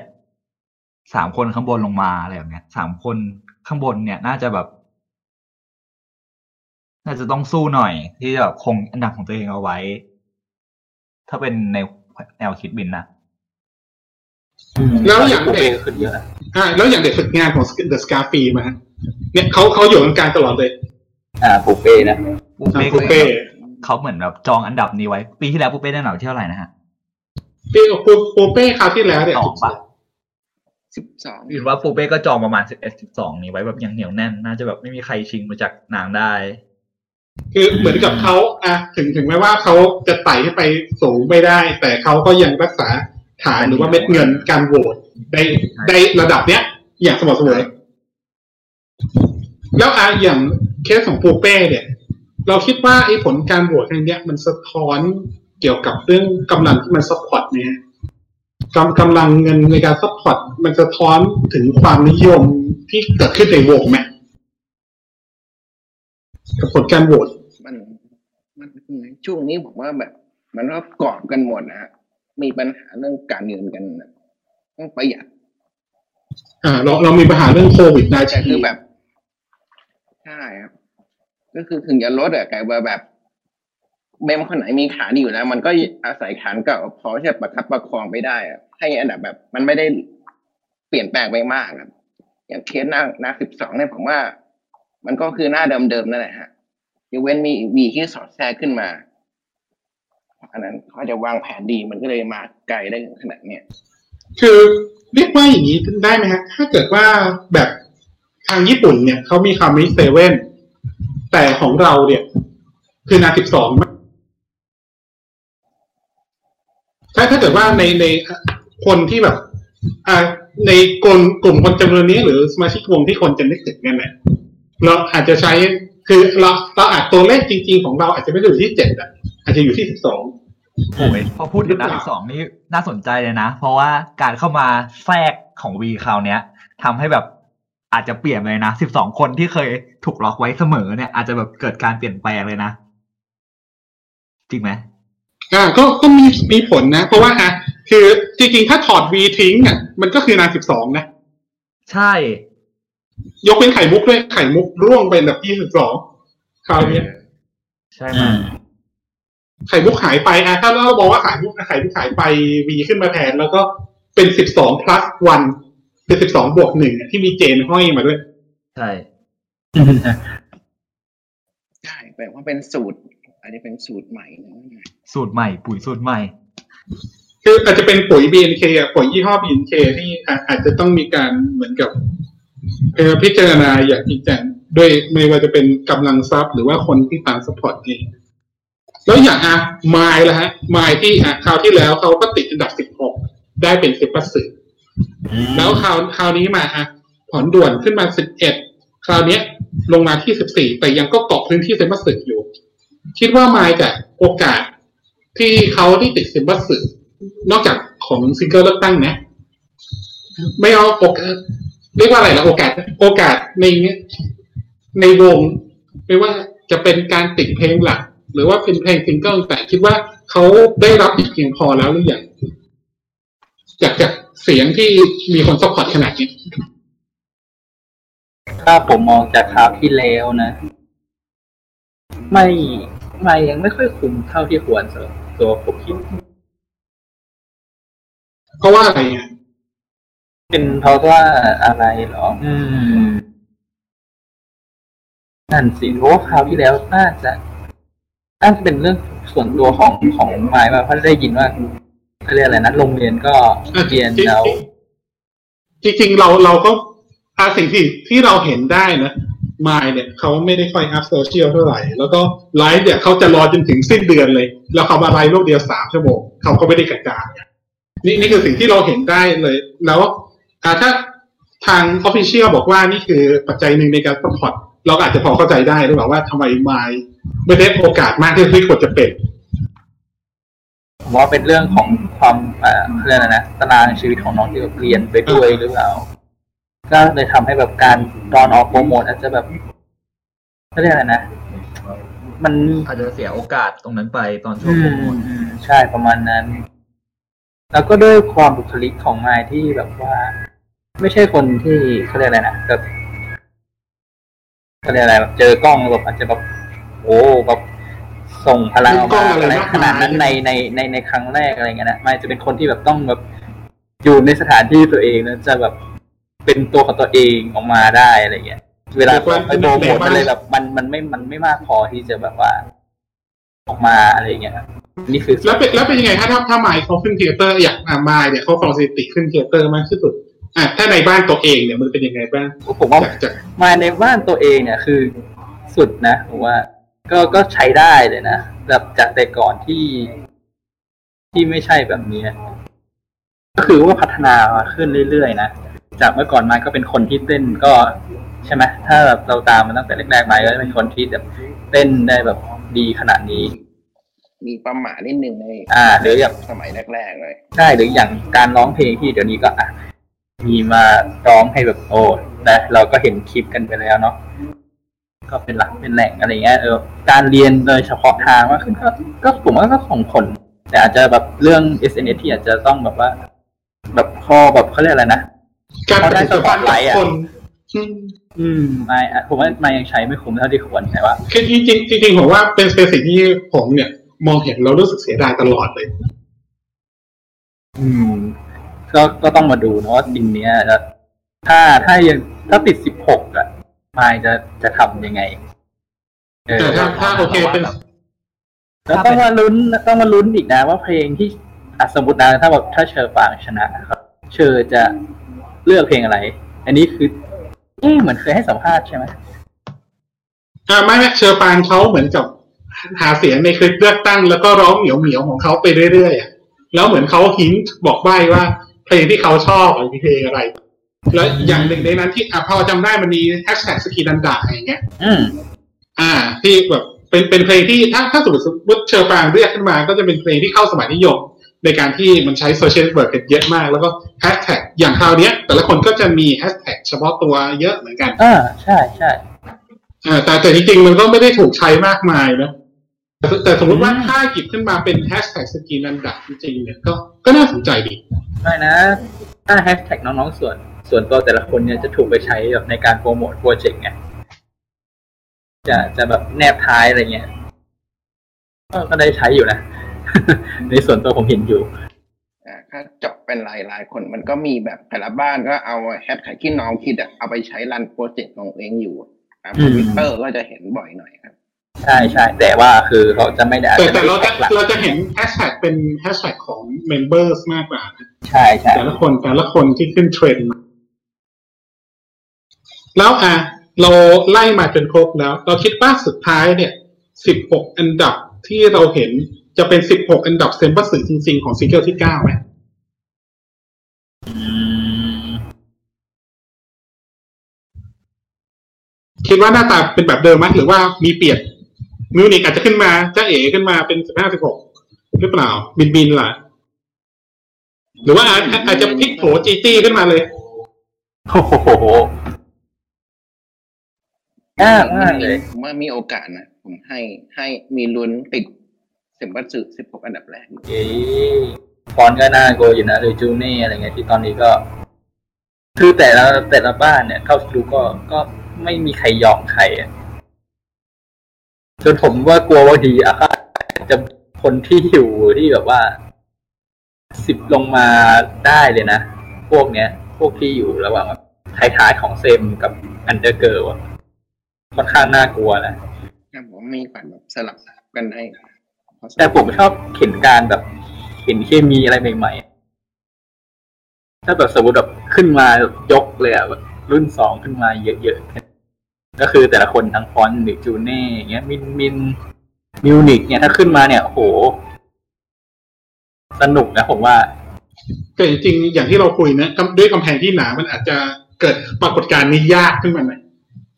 สามคนข้างบนลงมาอะไรแบบเนี้ยสามคนข้างบนเนี่ย น่าจะแบบ น่าจะต้องสู้หน่อย ที่จะแบบคงอันดับของตัวเองเอาไว้ ถ้าเป็นในแนวคิดบินนะแล้วอย่างเด็กขึ้นเยอะอ่าแล้วอย่างเด็กฝึกงานของ The Scarfy มาฮะเนี่ยเขาเขาอยู่กลางๆตลอดเลย อ่าปูเป้นะ ปูอ่าเป้ปูเป้เขาเหมือนแบบจองอันดับนี้ไว้ ปีที่แล้วปูเป้ได้อันดับที่เท่าไหร่นะฮะปีปูปูเป้คราวที่แล้วเนี่ยสองปะสิบสองคิดว่าปูเป้ก็จองประมาณสิบเอ็ดสิบสองนี้ไว้แบบยังเหนียวแน่น น่าจะแบบไม่มีใครชิงมาจากนางได้ คือเหมือนกับเขาอะถึงถึงแม้ว่าเขาจะไต่ขึ้นไปสูงไม่ได้ แต่เขาก็ยังรักษาฐานหรือว่าเม็ดเงินการโหวตได้ได้ระดับเนี้ย อย่างสม่ำเสมอแล้วอะอย่างเคสของปูเป้เนี่ย เราคิดว่าไอ้ผลการโหวตครั้งเนี้ยมันสะท้อนเกี่ยวกับเรื่องกำลังที่มัน support เนี่ยกำกำลังเงินในการ support มันสะท้อนถึงความนิยมที่เกิดขึ้นในวงไหมกับผลการโหวตมัน มันช่วงนี้ผมว่าแบบ มันก็กรอบกันหมดนะฮะมีปัญหาเรื่องการเงินกันนะต้องประหยัดอ่าเราเรามีปัญหาเรื่องโควิดนะแต่คือแบบใช่ครับ ก็คือถึงจะลดอะแต่ว่าแบบเมมคนไหนมีฐานอยู่แล้ว มันก็อาศัยฐานเก่าพอจะประคับประคองไปได้อะให้อันดับแบบ มันไม่ได้เปลี่ยนแปลงไปมากครับอย่างเคสหน้าหน้าสิบสองเนี่ยผมว่า มันก็คือหน้าเดิมๆนั่นแหละฮะยกเว้นมีวีที่สอดแทรกขึ้นมาอันนั้นเขาจะวางแผนดีมันก็เลยมาไกลได้ขนาดเนี้ยคือเรียกว่าอย่างนี้ได้ไหมฮะ ถ้าเกิดว่าแบบทางญี่ปุ่นเนี่ยเขามีคำมิเซเว่น แต่ของเราเนี่ย คือนาสิบสองถ้าถ้าเกิดว่าในในคนที่แบบ อ่าในกลุ่มกลุ่มคนจำนวนนี้หรือสมาชิกวงที่คนจะนึกถึงกันเนี่ยเราอาจจะใช้คือเราเราอาจตัวเลขจริง ๆ ของเราอาจจะไม่ได้อยู่ที่เจ็ดอะอาจจะอยู่ที่สิบสองโอ้ยพอพูดถึงนัดที่สองนี่น่าสนใจเลยนะ เพราะว่าการเข้ามาแทรกของวีคราวเนี้ยทำให้แบบ อาจจะเปลี่ยนเลยนะสิบสองคนที่เคยถูกล็อกไว้เสมอเนี่ย อาจจะแบบเกิดการเปลี่ยนแปลงเลยนะ จริงไหมอ่าก็ก็มีมีผลนะ เพราะว่าอะคือจริงๆ ถ้าถอด V ทิ้งอะมันก็คือนานสิบสองนะ ใช่ ยกเป็นไข่มุกด้วยไข่มุกร่วงไปอันดับที่สิบสองคราวเนี้ยใช่ไหมไข่มุกหายไปอะถ้าเราบอกว่าไข่มุกไข่มุกหายไป V ขึ้นมาแทนแล้วก็เป็นสิบสอง plus one เป็นสิบสองบวกหนึ่งอะที่มีเจนห้อยมาด้วย ใช่ ใช่แปลว่าเป็นสูตรอาจจะเป็นสูตรใหม่นะสูตรใหม่ ปุ๋ยสูตรใหม่ คืออาจจะเป็นปุ๋ย BNK อะปุ๋ยยี่ห้อ BNK ที่อะอาจจะต้องมีการเหมือนกับเอ่อพิจารณาอย่างจริงจังด้วยไม่ว่าจะเป็นกำลังทรัพย์หรือว่าคนที่ตามสปอร์ตเองแล้วอย่างอะไมล์ละฮะไมล์ที่อะคราวที่แล้วเขาก็ติดอันดับ16ได้เป็นเซปัสสึ แล้วคราวคราวนี้มาอะผ่อนด่วนขึ้นมา11คราวเนี้ย ลงมาที่14แต่ยังก็เกาะพื้นที่ Senbatsu อยู่ คิดว่าไมล์กับโอกาสที่เขาได้ติด Senbatsu นอกจากของซิงเกิลเลือกตั้งนะไม่เอาโอกาสเรียกว่าอะไรนะโอกาส โอกาสในเนี้ยในวง ไม่ว่าจะเป็นการติดเพลงหลัก หรือว่าเป็นเพลงซิงเกิลแต่คิดว่าเขาได้รับอีกเพียงพอแล้วหรือยังจากจาก เสียงที่มีคน support ขนาดนี้ถ้าผมมองจากคราวที่แล้วนะ ไม่ไม่ยังไม่ค่อยคุมเท่าที่ควรสำหรับตัวผมคิด เพราะว่าอะไรอะเป็นเพราะว่าอะไรเหรอ อืม นั่นสิเพราะว่าคราวที่แล้วน่าจะน่าจะเป็นเรื่องส่วนตัวของของไมล์มาเพราะได้ยินว่า เขาเรียกอะไรนะโรงเรียนก็เรียนจริงแล้ว จริงๆ เราเราก็อาสิ่งที่ที่เราเห็นได้นะไมล์เนี่ยเขาไม่ได้ค่อย up social เท่าไหร่ แล้วก็ไลฟ์เนี่ยเขาจะรอจนถึงสิ้นเดือนเลย แล้วเขามาไลฟ์รอบเดียวสามชั่วโมงเขาก็ไม่ได้กระจายนี่นี่คือสิ่งที่เราเห็นได้เลย แล้วอ่าถ้าทาง official บอกว่านี่คือปัจจัยหนึ่งในการ supportเราอาจจะพอเข้าใจได้หรือเปล่าว่าทำไมมายไม่ได้โอกาสมากที่ที่ควรจะเป็น ผมว่าเป็นเรื่องของความเอ่อเขาเรียกอะไรนะตารางชีวิตของน้องที่แบบเรียนไปด้วยหรือเปล่าก็เลยทำให้แบบการตอนออกโปรโมทอาจจะแบบเขาเรียกอะไรนะมันอาจจะเสียโอกาสตรงนั้นไปตอนช่วอืงโปรมโมทอืมใช่ประมาณนั้น แล้วก็ด้วยความบุคลิกของไมค์ที่แบบว่า ไม่ใช่คนที่เขาเรียกอะไรนะแบบเขาเรียกอะไรแบบเจอกล้องแบบอาจจะแบบโอ้แบบ ส่งพลังออกมาอะไรขนาดนั้นในในในในครั้งแรกอะไรเงี้ยนะไมล์จะเป็นคนที่แบบต้องแบบอยู่ในสถานที่ตัวเองแล้วจะแบบเป็นตัวของตัวเองออกมาได้อะไรเงี้ย เวลาเขาไปโปรโมทอะไรแบบมันมันไม่มันไม่มากพอที่จะแบบว่า ออกมาอะไรเงี้ยนี่คือแล้วเป็นแล้วเป็นยังไงถ้าถ้าถ้าไมล์เขาขึ้น theater อย่างอะไมล์เนี่ยเขาฟองสถิติขึ้นเทเตอร์มากที่สุดอะถ้าในบ้านตัวเองเนี่ยมันเป็นยังไงบ้างผมว่าจากจากมาในบ้านตัวเองเนี่ยคือสุดนะผมว่า ก็ก็ใช้ได้เลยนะแบบจากแต่ก่อนที่ที่ไม่ใช่แบบนี้ ก็คือว่าพัฒนามาขึ้นเรื่อยๆนะจากเมื่อก่อนมาก็เป็นคนที่เต้นก็ใช่ไหมถ้าแบบเราตามมาตั้งแต่แรกๆมาก็จะเป็นคนที่แบบเต้นได้แบบดีขนาดนี้ มีประมาทนิดนึงในอ่าหรืออย่างสมัยแรกๆเลยใช่หรืออย่างการร้องเพลงที่เดี๋ยวนี้ก็อะมีมาร้องให้แบบโอ้นะเราก็เห็นคลิปกันไปแล้วเนาะ ก็เป็นหลักเป็นแหล่งอะไรเงี้ยเออการเรียนโดยเฉพาะทางมากขึ้นก็ก็ผมว่าก็ส่งผล แต่อาจจะแบบเรื่อง SNS ที่อาจจะต้องแบบว่า แบบพอแบบเขาเรียกอะไรนะการปฏิสัมพันธ์กับคนอืมอืมไม่อะผมว่ามายังใช้ไม่คุ้มเท่าที่ควรแต่ว่าคือจริงจริงจริงๆผมว่าเป็นเป็นสิ่งที่ผมเนี่ย มองเห็นเรารู้สึกเสียดายตลอดเลย อืม ก็ก็ต้องมาดูนะว่าทีมเนี้ยจะถ้าถ้ายังถ้าติดสิบหกอะ มายจะจะทำยังไงเออแต่ถ้าถ้าโอเคเป็นแล้วต้องมาลุ้นต้องมาลุ้นอีกนะว่าเพลงที่อะสมมตินะถ้าแบบถ้าเชอร์ปรางชนะครับ เชอร์จะเลือกเพลงอะไร อันนี้คือเอ๊ะเหมือนเคยให้สัมภาษณ์ใช่ไหมอ่าไม่ไม่เชอร์ปรางเขาเหมือนกับหาเสียงในคลิปเลือกตั้งแล้วก็ร้องเหมียวเหมียวๆของเขาไปเรื่อยๆอะแล้วเหมือนเขา hint บอกใบ้ว่าเพลงที่เขาชอบอะคือเพลงอะไร แล้วอย่างหนึ่งในนั้นที่อะพอจำได้มันมีแฮชแท็ก Sukinanda อย่างเงี้ยอืมอ่า ที่แบบเป็นเป็นเพลงที่ถ้าถ้าสมมติสมมติเชอร์ปรางเรียกขึ้นมา ก็จะเป็นเพลงที่เข้าสมัยนิยม ในการที่มันใช้ social network เยอะมาก แล้วก็แฮชแท็กอย่างคราวเนี้ยแต่ละคนก็จะมีแฮชแท็กเฉพาะตัวเยอะเหมือนกันอ่าใช่ใช่อ่าแต่แต่จริงๆ มันก็ไม่ได้ถูกใช้มากมายนะแต่แต่สมมติว่าถ้าหยิบขึ้นมาเป็นแฮชแท็ก Sukinanda จริงๆเนี่ยก็ก็น่าสนใจดีไม่นะ ถ้าแฮชแท็กน้องๆส่วน ส่วนตัวแต่ละคนเนี่ยจะถูกไปใช้แบบในการโปรโมทโปรเจกต์ไงจะจะแบบแนบท้ายอะไรเงี้ยก็ก็ได้ใช้อยู่นะ ในส่วนตัวผมเห็นอยู่อ่าถ้าเจาะเป็นรายรายๆคนมันก็มีแบบแต่ละบ้านก็เอาแฮชแท็กที่น้องคิดอะเอาไปใช้รันโปรเจกต์ของตัวเองอยู่ตามอืมทวิตเตอร์ก็จะเห็นบ่อยหน่อยครับ ใช่ใช่แต่ว่าคือเขาจะไม่ได้อาจแต่จะแต่ไม่เราได้จะแท็กหลักเราจะเห็นแฮชแท็กเป็นแฮชแท็กของ members มากกว่านะใช่ใช่แต่ละคนแต่ละคนที่ขึ้นเทรนด์มา แล้วอะเราไล่มาจนครบแล้ว เราคิดว่าสุดท้ายเนี่ย 16 อันดับที่เราเห็นจะเป็น 16 อันดับเซ็มบัตสึจริง ๆ ของซิงเกิลที่ 9 ไหมอืมคิดว่าหน้าตาเป็นแบบเดิมไหมหรือว่ามีเปลี่ยนมิวนิกอาจจะขึ้นมาจ๋าเอ๋ขึ้นมาเป็น 15 16 หรือเปล่า มินมินล่ะ หรือว่าอาจอาจจะพลิกโผจีจี้ขึ้นมาเลยโอ้โห ยากมากเลยผมว่ามีโอกาสนะ ผมให้ให้มีลุ้นติดเซมบัตสึสิบหกอันดับแรกเอ้ฟอนต์ก็น่าโกอยู่นะหรือจูเน่อะไรเงี้ยที่ตอนนี้ก็ คือแต่ละแต่ละบ้านเนี่ยเข้าดูก็ก็ไม่มีใครยอมใครอะจนผมว่ากลัวว่าดีอะค่ะจะคนที่อยู่ที่แบบว่าสิบลงมาได้เลยนะ พวกเนี้ย พวกที่อยู่ระหว่างแบบท้ายๆของเซ็มกับ under girl ค่อนข้างน่ากลัวนะครับผมมีฝันแบบสลับกันได้แต่ผมชอบเห็นการแบบ เห็นเคมีอะไรใหม่ๆ ถ้าแบบสมมติแบบขึ้นมายกเลยอะแบบรุ่นสองขึ้นมาเยอะๆ ก็คือแต่ละคนทั้งฟ้อนด์หรือจูเน่อย่างเงี้ยมินมินมิวนิกเนี่ยถ้าขึ้นมาเนี่ยโอ้โหสนุกนะผมว่า แต่จริงๆ อย่างที่เราคุยนะกำด้วยกำแพงที่หนามันอาจจะเกิดปรากฏการณ์นี้ยากขึ้นมาหน่อย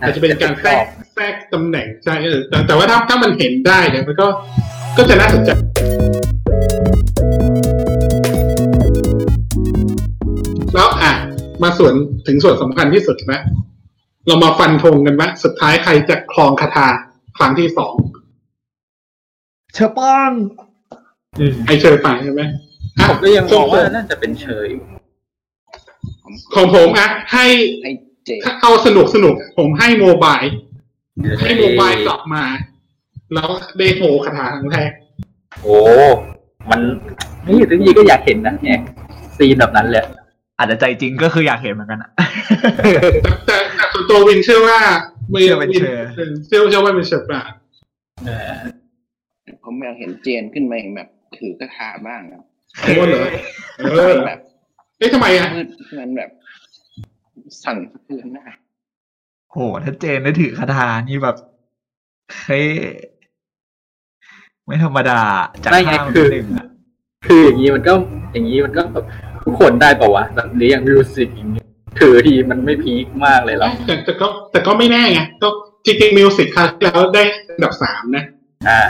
อาจจะเป็นการแทรกแทรกตำแหน่งใช่เออแต่แต่ว่าถ้าถ้ามันเห็นได้เนี่ยมันก็ก็จะน่าสนใจแล้วอะมาส่วนถึงส่วนสำคัญที่สุดนะเรามาฟันธงกันว่าสุดท้ายใครจะครองคาถาครั้งที่สองเชอป้องไอเชอร์ไปใช่ไหมอะผมก็ยังมองว่าน่าจะเป็นเชยอยู่ของผมอะให้ให้เจ ถ้าเอาสนุกสนุกผมให้โมบาย ให้โมบายกลับมา แล้วได้โหคาถาครั้งแรกโอ้มันนี่จริงๆก็อยากเห็นนะเนี่ยซีนแบบนั้นเลยอาจจะใจจริงก็คืออยากเห็นเหมือนกันอะแต่แต่แต่ส่วนตัววินเชื่อว่าเชื่อเป็นเชอร์วินเชื่อเชื่อว่าเป็นเชอร์ปรางเออผมอยากเห็นเจนขึ้นมาอย่างแบบถือกระถาบ้างนะโอ้เหรอเออแบบเอ้ยทำไมอะมืดมันแบบ สั่นสะเทือนหน้าโหถ้าเจนได้ถือคทานี่แบบเฮ้ยไม่ธรรมดาจากไม่ไงห้าคือหนึ่งอะคืออย่างนี้มันก็อย่างนี้มันก็แบบทุกคนได้ป่าวะแบบหรืออย่างมิวสิกอย่างเงี้ยถือทีมันไม่พีคมากเลยหรอแต่แต่ก็ แต่ก็ไม่แน่ไงก็จริงๆมิวสิกคราวที่แล้วได้อันดับสามนะอ่า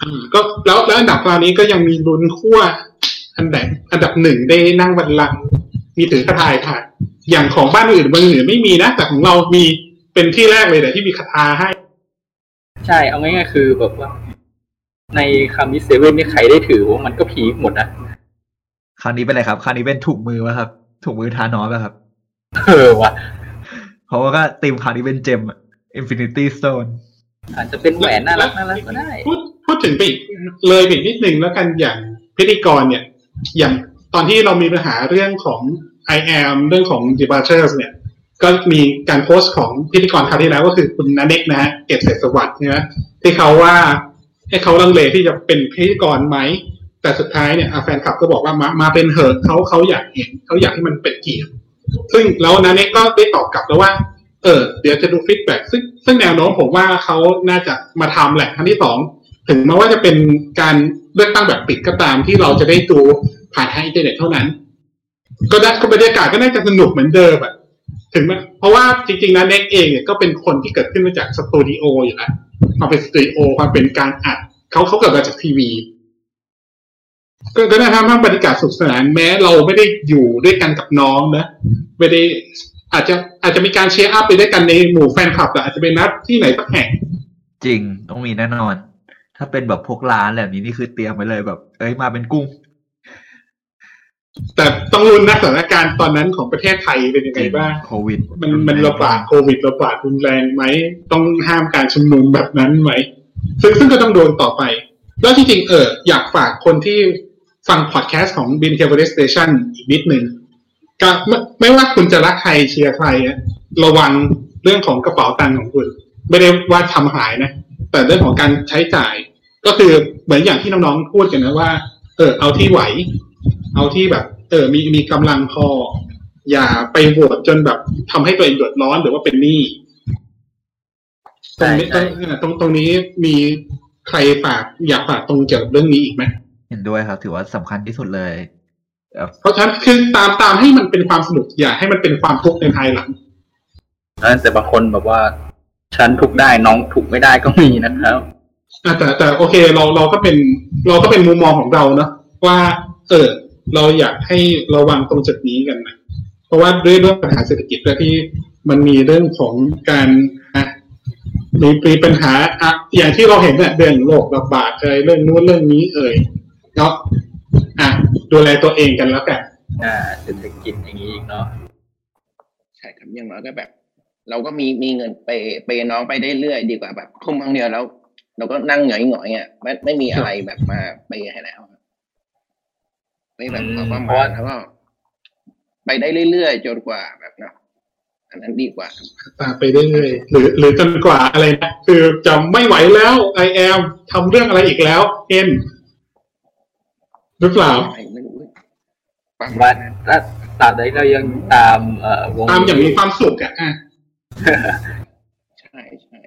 อืมก็แล้วแล้วอันดับคราวนี้ก็ยังมีลุ้นขั้วอันดับอันดับหนึ่งได้นั่งบัลลังก์มีถือคาถายค่ะ อย่างของบ้านอื่นเมืองอื่นไม่มีนะ แต่ของเรามีเป็นที่แรกเลยแต่ที่มีคาถาให้ ใช่เอาง่ายๆคือแบบว่า ในคามิเซเว่นนี่ใครได้ถือว่ามันก็พีคหมดนะคราวนี้เป็นอะไรครับคราวนี้เป็นถุงมือวะครับถุงมือทานอสอะครับเออว่ะเพราะว่าก็ตีมคราวนี้เป็นเจมอะ Infinity Stone อาจจะเป็นแหวนน่ารักน่ารักก็ได้ พูดพูดถึงไปอีกเลยไปอีกนิดนึงแล้วกันอย่างพิธีกรเนี่ย อย่างตอนที่เรามีปัญหาเรื่องของ I am เรื่องของ departures เนี่ย ก็มีการโพสต์ของพิธีกรคราวที่แล้วก็คือคุณนันเน็กนะฮะเกตเศรษสวัสดิ์ใช่ไหมที่เขาว่าให้เขาลังเลที่จะเป็นพิธีกรไหม แต่สุดท้ายเนี่ยแฟนคลับก็บอกว่ามามาเป็นเหอะเขาเขาอยากเห็นเขาอยากให้มันเป็นเกียรติซึ่งแล้วน้าเน็กก็ได้ตอบกลับแล้วว่า เออ เดี๋ยวจะดู feedback ซึ่งซึ่งแนวโน้มผมว่าเขาน่าจะมาทำแหละครั้งที่สองถึงแม้ว่าจะเป็นการเลือกตั้งแบบปิดก็ตามที่เราจะได้ดูผ่านทางอินเทอร์เน็ตเท่านั้น ก็ได้ก็บรรยากาศก็น่าจะสนุกเหมือนเดิมอะถึงแม้เพราะว่าจริงๆน้าเน็กเองเนี่ยก็เป็นคนที่เกิดขึ้นมาจากสตูดิโออยู่แล้วความเป็นสตูดิโอความเป็นการอัดเขาเขาเกิดมาจากทีวี ก็ก็น่าทำให้บรรยากาศสนุกสนานแม้เราไม่ได้อยู่ด้วยกันกับน้องนะไม่ได้อาจจะอาจจะมีการเชียร์อัพไปด้วยกันในหมู่แฟนคลับแต่อาจจะเป็นนัดที่ไหนสักแห่งจริงต้องมีแน่นอน ถ้าเป็นแบบพวกร้านแบบนี้นี่คือเตรียมไว้เลยแบบ เอ้ยมาเป็นกุ้ง แต่ต้องรุนนะสถานการณ์ตอนนั้นของประเทศไทยเป็นยังไงบ้างโควิด มันมันระบาดโควิดระบาดรุนแรงไหม ต้องห้ามการชุมนุมแบบนั้นไหม ซึ่งซึ่งก็ต้องโดนต่อไป แล้วจริงๆเอออยากฝากคนที่ฟังพอดแคสต์ของ b i n c a b l e Station อีกนิดนึงก็ไม่ไม่ว่าคุณจะรักใครเชียร์ใครอะระวังเรื่องของกระเป๋าตังค์ของคุณ ไม่ได้ว่าทำหายนะ แต่เรื่องของการใช้จ่าย ก็คือเหมือนอย่างที่น้องๆพูดกันนะว่า เออเอาที่ไหว เอาที่แบบ เออมีมีกำลังพอ อย่าไปโหวตจนแบบทำให้ตัวเองเดือดร้อนหรือว่าเป็นหนี้ตรงนี้ใช่ตรงเออตรงตรงนี้มีใครฝากอยากฝากตรงเกี่ยวกับเรื่องนี้อีกไหมเห็นด้วยครับ ถือว่าสำคัญที่สุดเลยแบบเพราะฉะนั้นคือตามตามให้มันเป็นความสนุกอย่าให้มันเป็นความทุกข์ในภายหลังแต่บางคนแบบว่า ฉันถูกได้น้องถูกไม่ได้ก็มีนะครับอะแต่แต่โอเค เราเราก็เป็น เราก็เป็นมุมมองของเราเนาะว่า เออ เราอยากให้ระวังตรงจุดนี้กันนะเพราะว่าด้วยเรื่องปัญหาเศรษฐกิจและที่มันมีเรื่องของการอะมีมีปัญหาอะอย่างที่เราเห็นเนี่ยเรื่องโรคระบาดเอ่ยเรื่องนู้นเรื่องนี้เอ่ยเนาะอะดูแลตัวเองกันแล้วกันอ่าเศรษฐกิจอย่างนี้อีกเนาะใช่ครับอย่างน้อยก็แบบ เราก็มีมีเงินไปไปน้องไปได้เรื่อยดีกว่าแบบทุ่มครั้งเดียวแล้ว เราก็นั่งหงอยหงอยๆอะไม่ไม่มีอะไรแบบมาไปให้แล้ว ไม่แบบมาประมาณแล้วก็ไปได้เรื่อยๆจนกว่าแบบเนาะอันนั้นดีกว่าตามไปเรื่อยๆหรือ หรือจนกว่าอะไรนะคือจะไม่ไหวแล้วไอแอมทำเรื่องอะไรอีกแล้วเอ็นหรือเปล่าไม่รู้ประมาว่าณนั้นถ้าตราบใดเรายังตามเอ่อวงตามอย่างมีความสุขอะอะใช่ใช่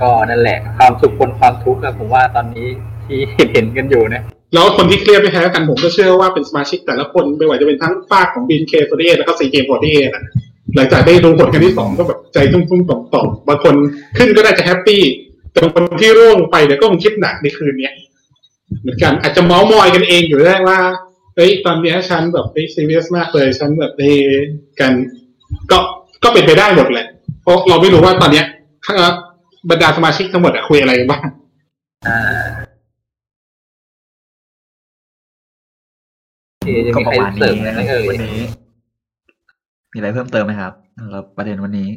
ก็นั่นแหละ ความสุขบนความทุกข์อะผมว่าตอนนี้ที่เห็นเห็นกันอยู่นะ แล้วคนที่เครียดไม่แพ้กันผมก็เชื่อว่าเป็นสมาชิกแต่ละคนไม่ว่าจะเป็นทั้งฝั่งของ BNK48แล้วก็ CGM48นะหลังจากได้ดูผลกันที่สองก็แบบใจตุ้มๆต่อมๆบางคนขึ้นก็ได้จะแฮปปี้แต่บางคนที่ร่วงไปเดี๋ยก็คงคิดหนักในคืนเนี้ยเหมือนกันอาจจะเมาส์มอยกันเองอยู่ได้ว่าเฮ้ยตอนเนี้ยฉันแบบเฮ้ยซีเรียสมากเลยฉันแบบเฮกัน ก็ก็เป็นไปได้หมดแหละ เพราะเราไม่รู้ว่าตอนเนี้ยข้างบรรดาสมาชิกทั้งหมดอะคุยอะไรกันบ้างอ่า ก็มีปใครระมาณเสรินี้มอะไรไหมเอ่ยวันนี้ มีอะไรเพิ่มเติมไหมครับสำหรับประเด็นวันนี้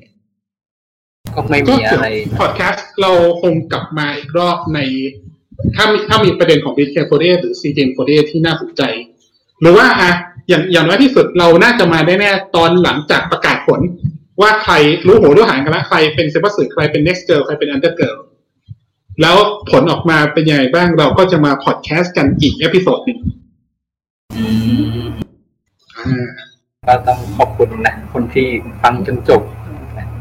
ก็ไม่ก็มีเดี๋ยอะวไรพอดแคสต์เราคงกลับมาอีกรอบใน ถ้ามีถ้ามีประเด็นของ b ิ t เคโฟเดหรือ c ีเจนโฟเดที่น่าสนใจ หรือว่าอะอย่างอย่างน้อยที่สุดเราน่าจะมาได้แน่ตอนหลังจากประกาศผล ว่าใครรู้หัวรู้หางกันแล้วใครเป็นเซ็มบัตสึใครเป็น next girl ใครเป็น under girl แล้วผลออกมาเป็นยังไงบ้างเราก็จะมาพอดแคสต์กันอีก episode หนึ่งอืมอ่า ก็ต้องขอบคุณนะ คนที่ฟังจนจบ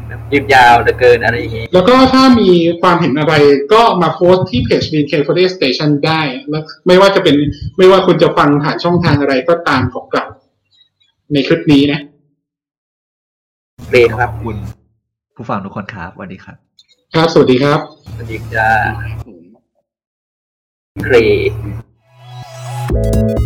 แบบยืดยาวเหลือเกินอะไรอย่างงี้ แล้วก็ถ้ามีความเห็นอะไรก็มาโพสต์ที่เพจ BNK f o r Station ได้ แล้วไม่ว่าจะเป็นไม่ว่าคุณจะฟังผ่านช่องทางอะไรก็ตามของเราในคลิปนี้นะเกรดครับขอบคุณ ผู้ฟังทุกคนครับสวัสดีครับ ครับ สวัสดีครับ สวัสดีจ้าผมเกรด